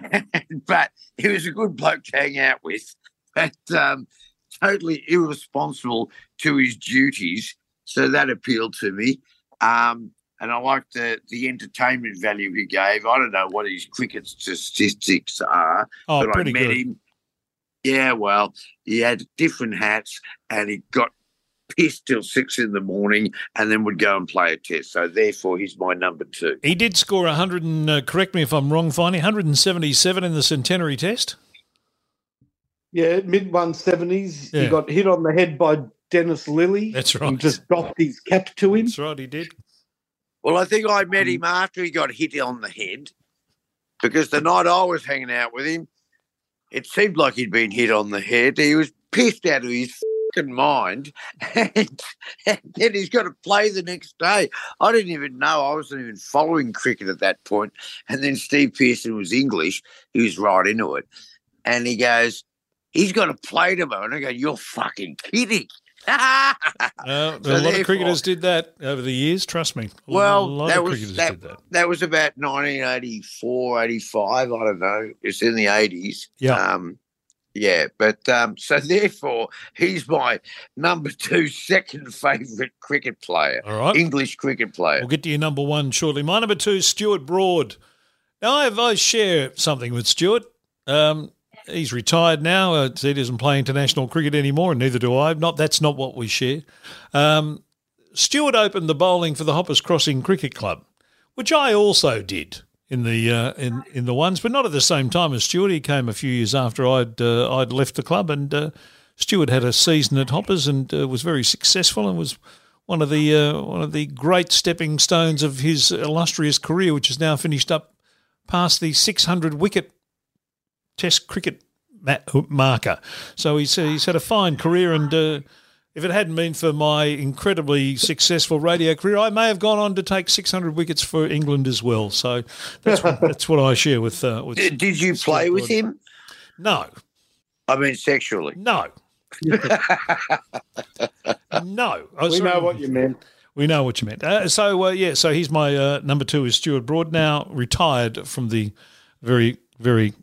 but he was a good bloke to hang out with, but um, totally irresponsible to his duties. So that appealed to me. Um, and I liked the, the entertainment value he gave. I don't know what his cricket statistics are, Oh, but I met good. him. Yeah, well, he had different hats and he got pissed till six in the morning and then would go and play a test. So therefore, he's my number two. He did score 100 and, uh, correct me if I'm wrong, Finey, 177 in the centenary test. Yeah, mid 170s. Yeah. He got hit on the head by Dennis Lillee. That's He right. just doffed his cap to him. That's right, he did. Well, I think I met him mm. after he got hit on the head because the night I was hanging out with him, it seemed like he'd been hit on the head. He was pissed out of his fucking mind, and, and then he's got to play the next day. I didn't even know. I wasn't even following cricket at that point. And then Steve Pearson was English. He was right into it. And he goes, he's got to play tomorrow. And I go, you're fucking kidding. Uh, So a lot of cricketers did that over the years, trust me. A Well, lot that of was cricketers that, did that. that was about 1984, 85. I don't know. It's in the 80s. Yeah. Um, yeah, but um, so therefore, he's my number two, second favourite cricket player, All right. English cricket player. We'll get to your number one shortly. My number two, Stuart Broad. Now, I, have, I share something with Stuart. Um, he's retired now. Uh, he doesn't play international cricket anymore, and neither do I. Not That's not what we share. Um, Stuart opened the bowling for the Hoppers Crossing Cricket Club, which I also did in the uh, in in the ones, but not at the same time as Stuart. He came a few years after I'd uh, I'd left the club, and uh, Stuart had a season at Hoppers and uh, was very successful and was one of the uh, one of the great stepping stones of his illustrious career, which is now finished up past the 600 wicket Test cricket ma- marker. So he's he's had a fine career, and uh, if it hadn't been for my incredibly successful radio career, I may have gone on to take 600 wickets for England as well. So that's that's what I share with uh, with. Did, did you Stuart play with Broad. him? No, I mean, sexually. no. no, I We sorry. know what you meant. We know what you meant. Uh, so uh, yeah, so he's my uh, number two is Stuart Broad, now retired from the very very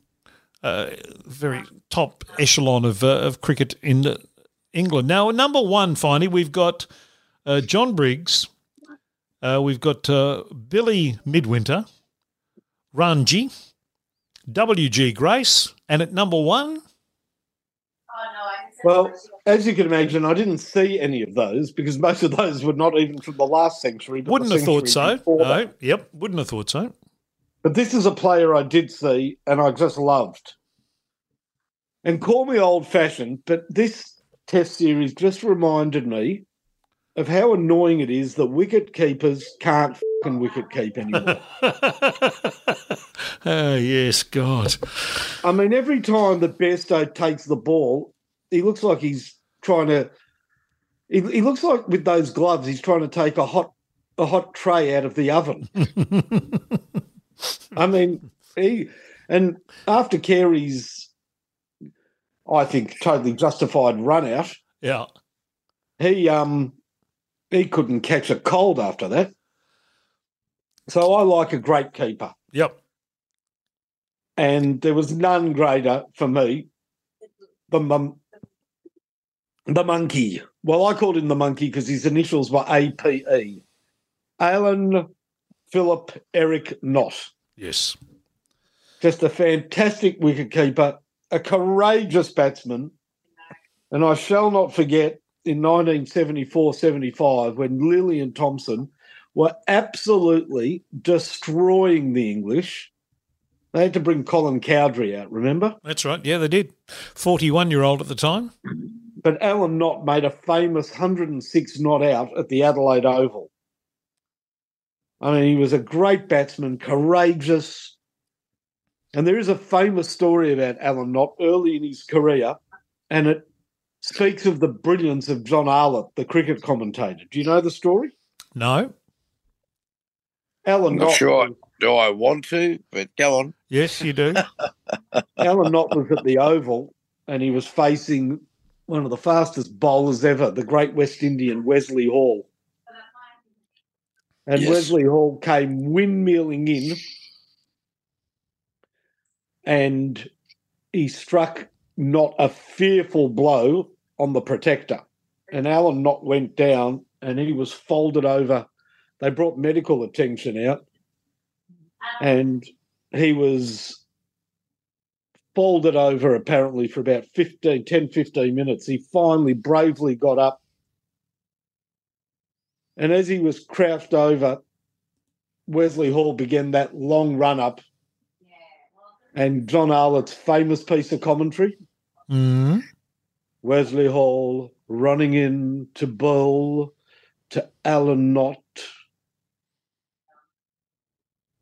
uh, very top echelon of uh, of cricket in England. Now number one, finally, we've got uh, John Briggs, uh, we've got uh, Billy Midwinter, Ranji, W G Grace, and at number one, Well, as you can imagine, I didn't see any of those because most of those were not even from the last century. wouldn't have thought so. that. No, yep, wouldn't have thought so. But this is a player I did see and I just loved. And call me old fashioned, but this test series just reminded me of how annoying it is that wicket keepers can't fucking wicket keep anymore. oh, yes, God. I mean, every time that Bairstow takes the ball, he looks like he's trying to. He, he looks like with those gloves, he's trying to take a hot a hot tray out of the oven. I mean, he and after Carey's, I think totally justified run out, Yeah. he um he couldn't catch a cold after that. So I like a great keeper, Yep. and there was none greater for me than the, the monkey. Well, I called him the monkey because his initials were APE. Alan Philip Eric Knott. Yes. Just a fantastic wicketkeeper, a courageous batsman. And I shall not forget in 1974 75 when Lillee and Thomson were absolutely destroying the English. They had to bring Colin Cowdrey out, remember? That's right. Yeah, they did. 41 year old at the time. But Alan Knott made a famous 106 not out at the Adelaide Oval. I mean, he was a great batsman, courageous. And there is a famous story about Alan Knott early in his career, and it speaks of the brilliance of John Arlott, the cricket commentator. Do you know the story? No. Alan Not Knott, sure. Do I want to? But go on. Yes, you do. Alan Knott was at the Oval, and he was facing one of the fastest bowlers ever, the great West Indian Wesley Hall. And Yes. Wesley Hall came windmilling in and he struck Knott a fearful blow on the protector. And Alan Knott went down and he was folded over. They brought medical attention out and he was folded over apparently for about 15, 10, 15 minutes. He finally bravely got up. And as he was crouched over, Wesley Hall began that long run up. And John Arlott's famous piece of commentary Mm. Wesley Hall running in to bowl to Alan Knott.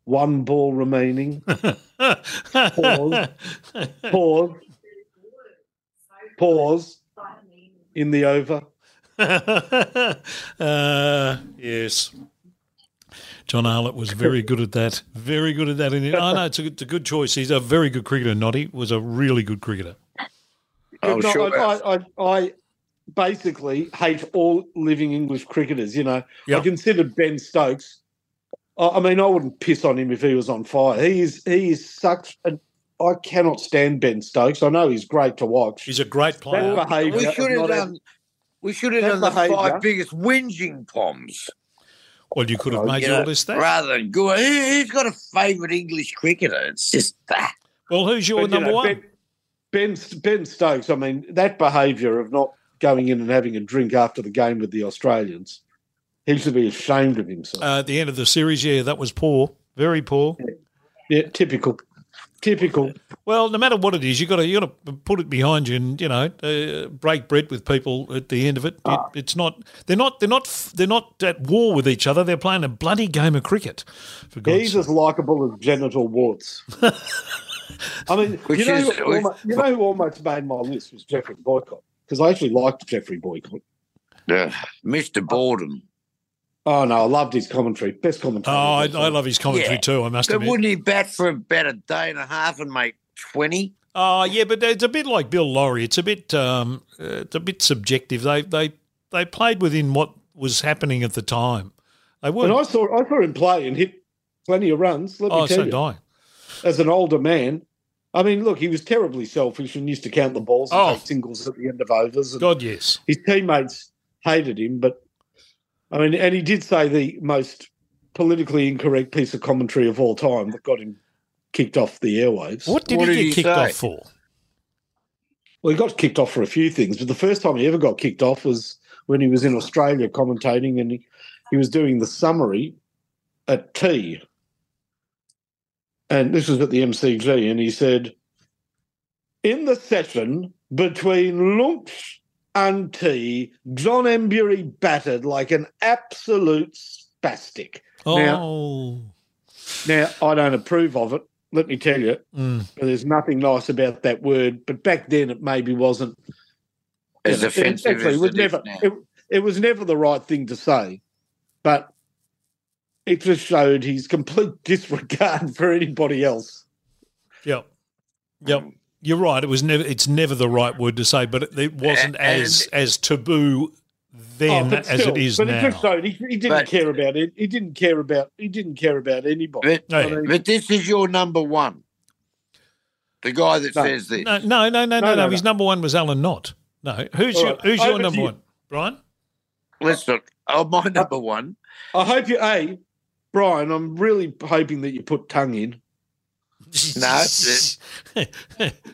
One ball remaining. Pause. Pause. Pause in the over. uh, yes. John Arlott was very good at that. Very good at that. And I know it's a, it's a good choice. He's a very good cricketer. Noddy was a really good cricketer. I'm No, sure. I, I, I basically hate all living English cricketers. You know, I Yep. considered Ben Stokes. I, I mean, I wouldn't piss on him if he was on fire. He is he is such an. I cannot stand Ben Stokes. I know he's great to watch. He's a great That player. behaviour we should have done. We should have that done the behaviour- five biggest whinging poms. Well, you could have Oh, made you your know, list that. rather than go. Who, who's got a favourite English cricketer? It's just that. Well, who's your But, you number know, one? Ben, ben Ben Stokes. I mean, that behaviour of not going in and having a drink after the game with the Australians. He should be ashamed of himself. Uh, at the end of the series, yeah, that was poor. Very poor. yeah, typical. Typical. Well, no matter what it is, you got to you got to put it behind you, and you know, uh, break bread with people at the end of it. it. It's not they're not they're not they're not at war with each other. They're playing a bloody game of cricket. For God's He's sake. as likable as genital warts. I mean, Which you know, is- who almost, you know who almost made my list was Geoffrey Boycott because I actually liked Geoffrey Boycott. Yeah, Mr. Boredom. Oh no, I loved his commentary. Best commentary. Oh, I, I love his commentary Yeah. too. I must But admit. wouldn't he bat for about a day and a half and make 20? Oh, yeah, but it's a bit like Bill Lawry. It's a bit um, uh, it's a bit subjective. They they they played within what was happening at the time. They weren't. I saw I saw him play and hit plenty of runs. Let me oh, tell so you, die. as an older man. I mean, look, he was terribly selfish and used to count the balls and Oh. take singles at the end of overs. And God, yes. his teammates hated him, but I mean, and he did say the most politically incorrect piece of commentary of all time that got him kicked off the airwaves. What did What he did get he kicked say? off for? Well, he got kicked off for a few things, but the first time he ever got kicked off was when he was in Australia commentating and he, he was doing the summary at tea. And this was at the MCG, and he said, In the session between Lunch untee, John Emburey battered like an absolute spastic. Now- Oh, Now, I don't approve of it, let me tell you. mm. There's nothing nice about that word, but back then it maybe wasn't. As you know, offensive actually, as it was never. now. It, it was never the right thing to say, but it just showed his complete disregard for anybody else. yep, yep. You're right. It was never. It's never the right word to say, but it, it wasn't And- as as taboo then Oh, but as still, it is but now. it just showed he, he didn't But- care about it. He didn't care about. He didn't care about anybody. But, No, I mean, but this is your number one. The guy that No. says this. No, no, no, no, no, No, no. no, His number one was Alan Knott. No, who's All your right, who's your over to number you. one, Brian? Let's look. Oh, my number one. I hope you, a Brian. I'm really hoping that you put tongue in. No,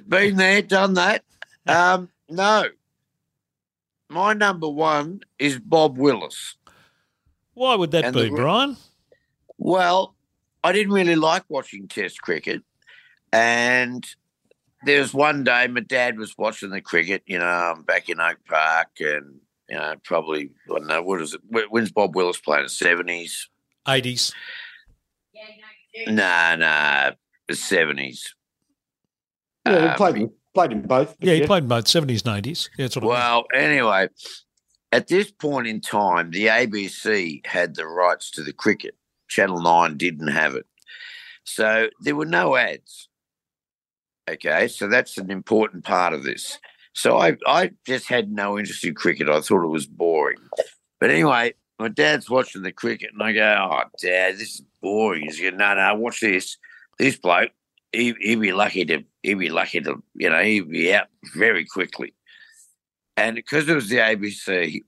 Been there, done that. Um, no. My number one is Bob Willis. Why would that And be, the- Brian? Well, I didn't really like watching Test cricket, and there was one day my dad was watching the cricket. You know, I'm back in Oak Park, and you know, probably I don't know what is it? When's Bob Willis playing? Seventies? Eighties. Nah, nah, the seventies. Yeah, he Um, played in- played in both. Yeah, he played in both seventies nineties. eighties. Yeah, that's what I mean. Well, anyway, at this point in time, the ABC had the rights to the cricket. Channel 9 didn't have it. So there were no ads. Okay, so that's an important part of this. So I, I just had no interest in cricket. I thought it was boring. But anyway, my dad's watching the cricket, and I go, "Oh, Dad, this is boring." He's going, "No, no, watch this. This bloke, he, he'd be lucky to, he'd be lucky to, you know, he'd be out very quickly." And because it was the ABC,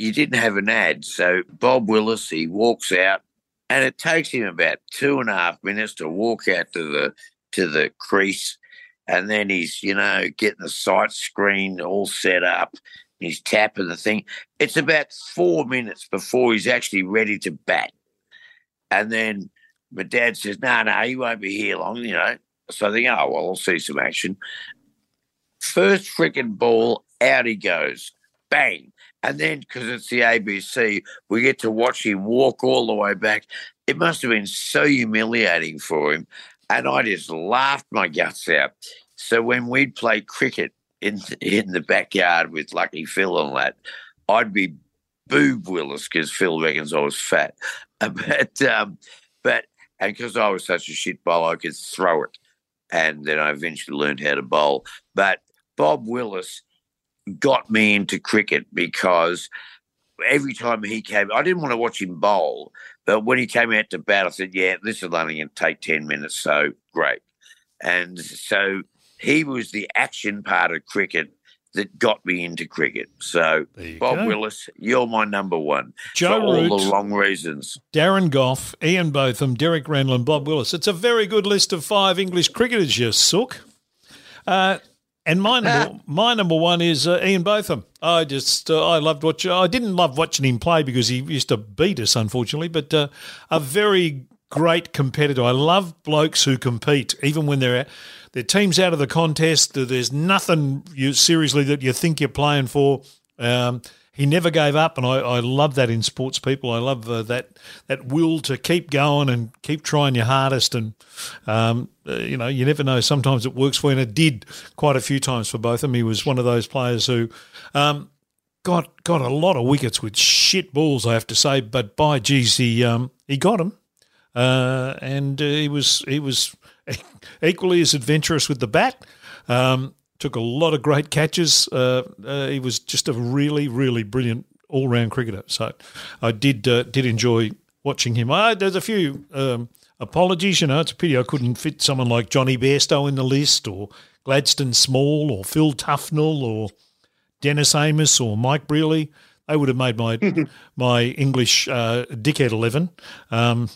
you didn't have an ad. So Bob Willis, he walks out, and it takes him about two and a half minutes to walk out to the to the crease, and then he's you know getting the sight screen all set up. He's tapping the thing. It's about four minutes before he's actually ready to bat, and then my dad says, "No, no, he won't be here long," you know. So I think, oh well, I'll see some action. First freaking ball, out he goes, bang. And then because it's the ABC, we get to watch him walk all the way back. It must have been so humiliating for him. And I just laughed my guts out. So when we'd play cricket in in the backyard with Lucky Phil and that, I'd be boob Willis because Phil reckons I was fat. But um, but and because I was such a shit bowler, I could throw it. And then I eventually learned how to bowl. But Bob Willis got me into cricket because every time he came, I didn't want to watch him bowl, but when he came out to bat, I said, "Yeah, this is only going to take ten minutes, so great." And so he was the action part of cricket that got me into cricket. So Bob go. Willis, you're my number one Joe for all Root, the wrong reasons. Darren Gough, Ian Botham, Derek Randall, and Bob Willis. It's a very good list of five English cricketers, you sook. Uh, and my number, my number one is uh, Ian Botham. I just uh, I loved watching. I didn't love watching him play because he used to beat us, unfortunately. But uh, a very great competitor. I love blokes who compete, even when they're their team's out of the contest. There's nothing you seriously that you think you're playing for. Um, he never gave up, and I, I love that in sports people. I love uh, that that will to keep going and keep trying your hardest. And um, uh, you know, you never know. Sometimes it works for you, and it did quite a few times for both of them. He was one of those players who um, got got a lot of wickets with shit balls, I have to say. But by geez, he um, he got them, uh, and uh, he was he was equally as adventurous with the bat. Um, took a lot of great catches. Uh, uh, he was just a really, really brilliant all round cricketer. So I did uh, did enjoy watching him. I, there's a few um, apologies. You know, it's a pity I couldn't fit someone like Jonny Bairstow in the list, or Gladstone Small, or Phil Tufnell, or Dennis Amiss, or Mike Brearley. They would have made my my English uh, dickhead eleven. Um,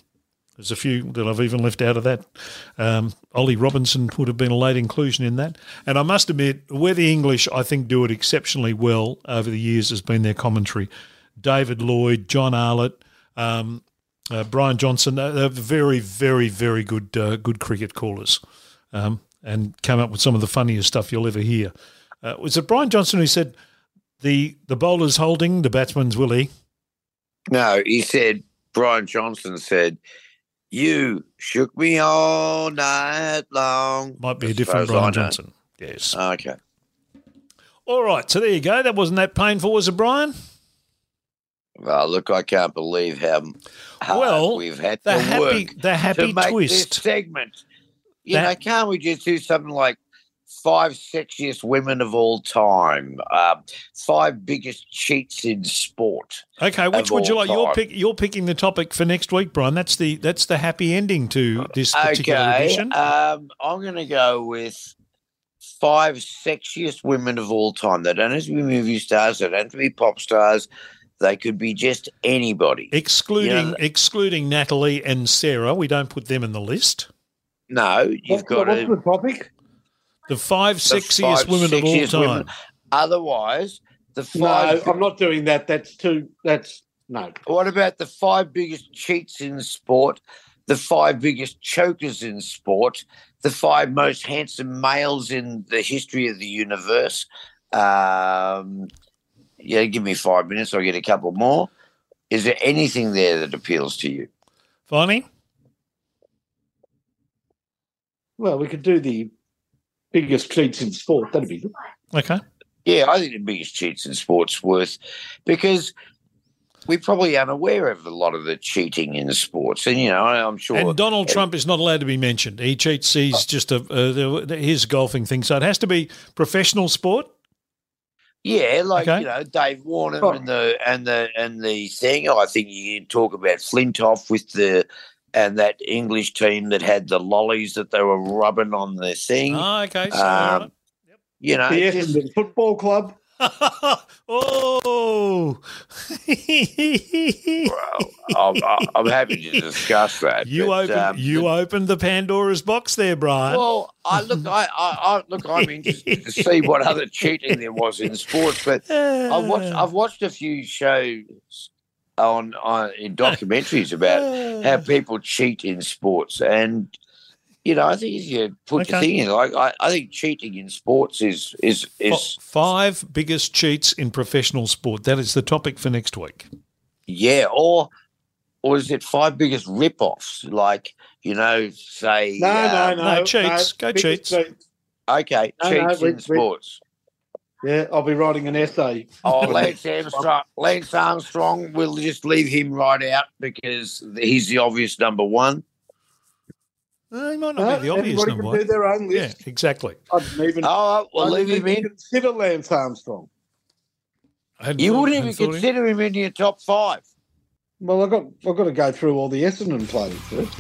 there's a few that I've even left out of that. Um, Ollie Robinson would have been a late inclusion in that. And I must admit, where the English, I think, do it exceptionally well over the years has been their commentary. David Lloyd, John Arlott, um, uh, Brian Johnston, they're they're very, very, very good uh, good cricket callers um, and came up with some of the funniest stuff you'll ever hear. Uh, was it Brian Johnston who said The the bowler's holding, the batsman's Willie. No, he said, Brian Johnson said, You shook me all night long. Might be a different far as I Brian. Johnson. Yes. Okay. All right, so there you go. That wasn't that painful, was it, Brian? Well, look, I can't believe how hard Well, we've had The to happy work the happy to make twist. this segment. You That- know, can't we just do something like five sexiest women of all time, uh, five biggest cheats in sport? Okay, which would you all like? You're pick, you're picking the topic for next week, Brian. That's the that's the happy ending to this particular Okay, edition. um, I'm going to go with five sexiest women of all time. They don't have to be movie stars. They don't have to be pop stars. They could be just anybody. excluding Yeah. excluding Natalie and Sarah, we don't put them in the list. No, you've What- got what's to the topic? The five The sexiest five women of all time. women. Otherwise, the five. No, five. I'm not doing that. That's too. That's no. What about the five biggest cheats in sport? The five biggest chokers in sport? The five most handsome males in the history of the universe? Um, yeah, give me five minutes. I'll get a couple more. Is there anything there that appeals to you? Finally, Well, we could do the biggest cheats in sport. That'd be good. okay. Yeah, I think the biggest cheats in sport's worth because we're probably unaware of a lot of the cheating in sports. And, you know, I'm sure. And Donald Trump is not allowed to be mentioned. He cheats. He's just a uh, his golfing thing. So it has to be professional sport. Yeah, like Okay. you know, Dave Warner Oh. and the and the and the thing. I think you talk about Flintoff with the and that English team that had the lollies that they were rubbing on their thing. Ah, okay. So, Um, you know, The just- Essendon Football Club. oh, I'm, I'm happy to discuss that. you but, opened um, you opened the Pandora's box there, Brian. Well, I look, I, I, I look, I'm interested to see what other cheating there was in sports, but I've watched, I've watched a few shows on, on in documentaries about how people cheat in sports, and you know, I think if you put the Okay. thing in, like, I, I think cheating in sports is is is five biggest cheats in professional sport. That is the topic for next week. yeah, or or is it five biggest rip-offs? Like you know, say No, um, no, no. no, cheats. Go cheats. cheats. okay, No, no, cheats we- in we- sports. Yeah, I'll be writing an essay. Oh, Lance Armstrong. Lance Armstrong. We'll just leave him right out because he's the obvious number one. Uh, he might not No, be the obvious everybody number can one. do their own Yeah, exactly. I didn't even. Oh, we'll I leave didn't him even in. Consider Lance Armstrong. You thought- wouldn't even thought of him. consider him in your top five. Well, I've got I've got to go through all the Essendon players first.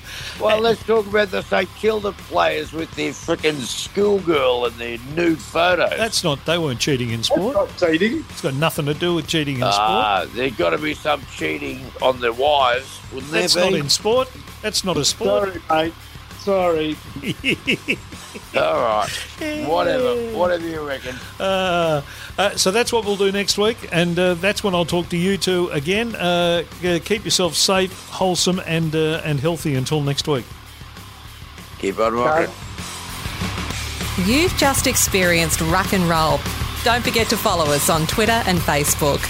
well, let's talk about the St Kilda players with their freaking schoolgirl and their nude photos. That's not. They weren't cheating in That's sport. not cheating. It's got nothing to do with cheating in sport. Ah, there's got to be some cheating on their wives, wouldn't there That's be? not in sport. That's not a sport. Sorry, mate. Sorry. All right, whatever, whatever you reckon. Uh, uh, so that's what we'll do next week, and uh, that's when I'll talk to you two again. Uh, keep yourself safe, wholesome, and uh, and healthy until next week. Keep on rocking. You've just experienced Ruck and Roll. Don't forget to follow us on Twitter and Facebook.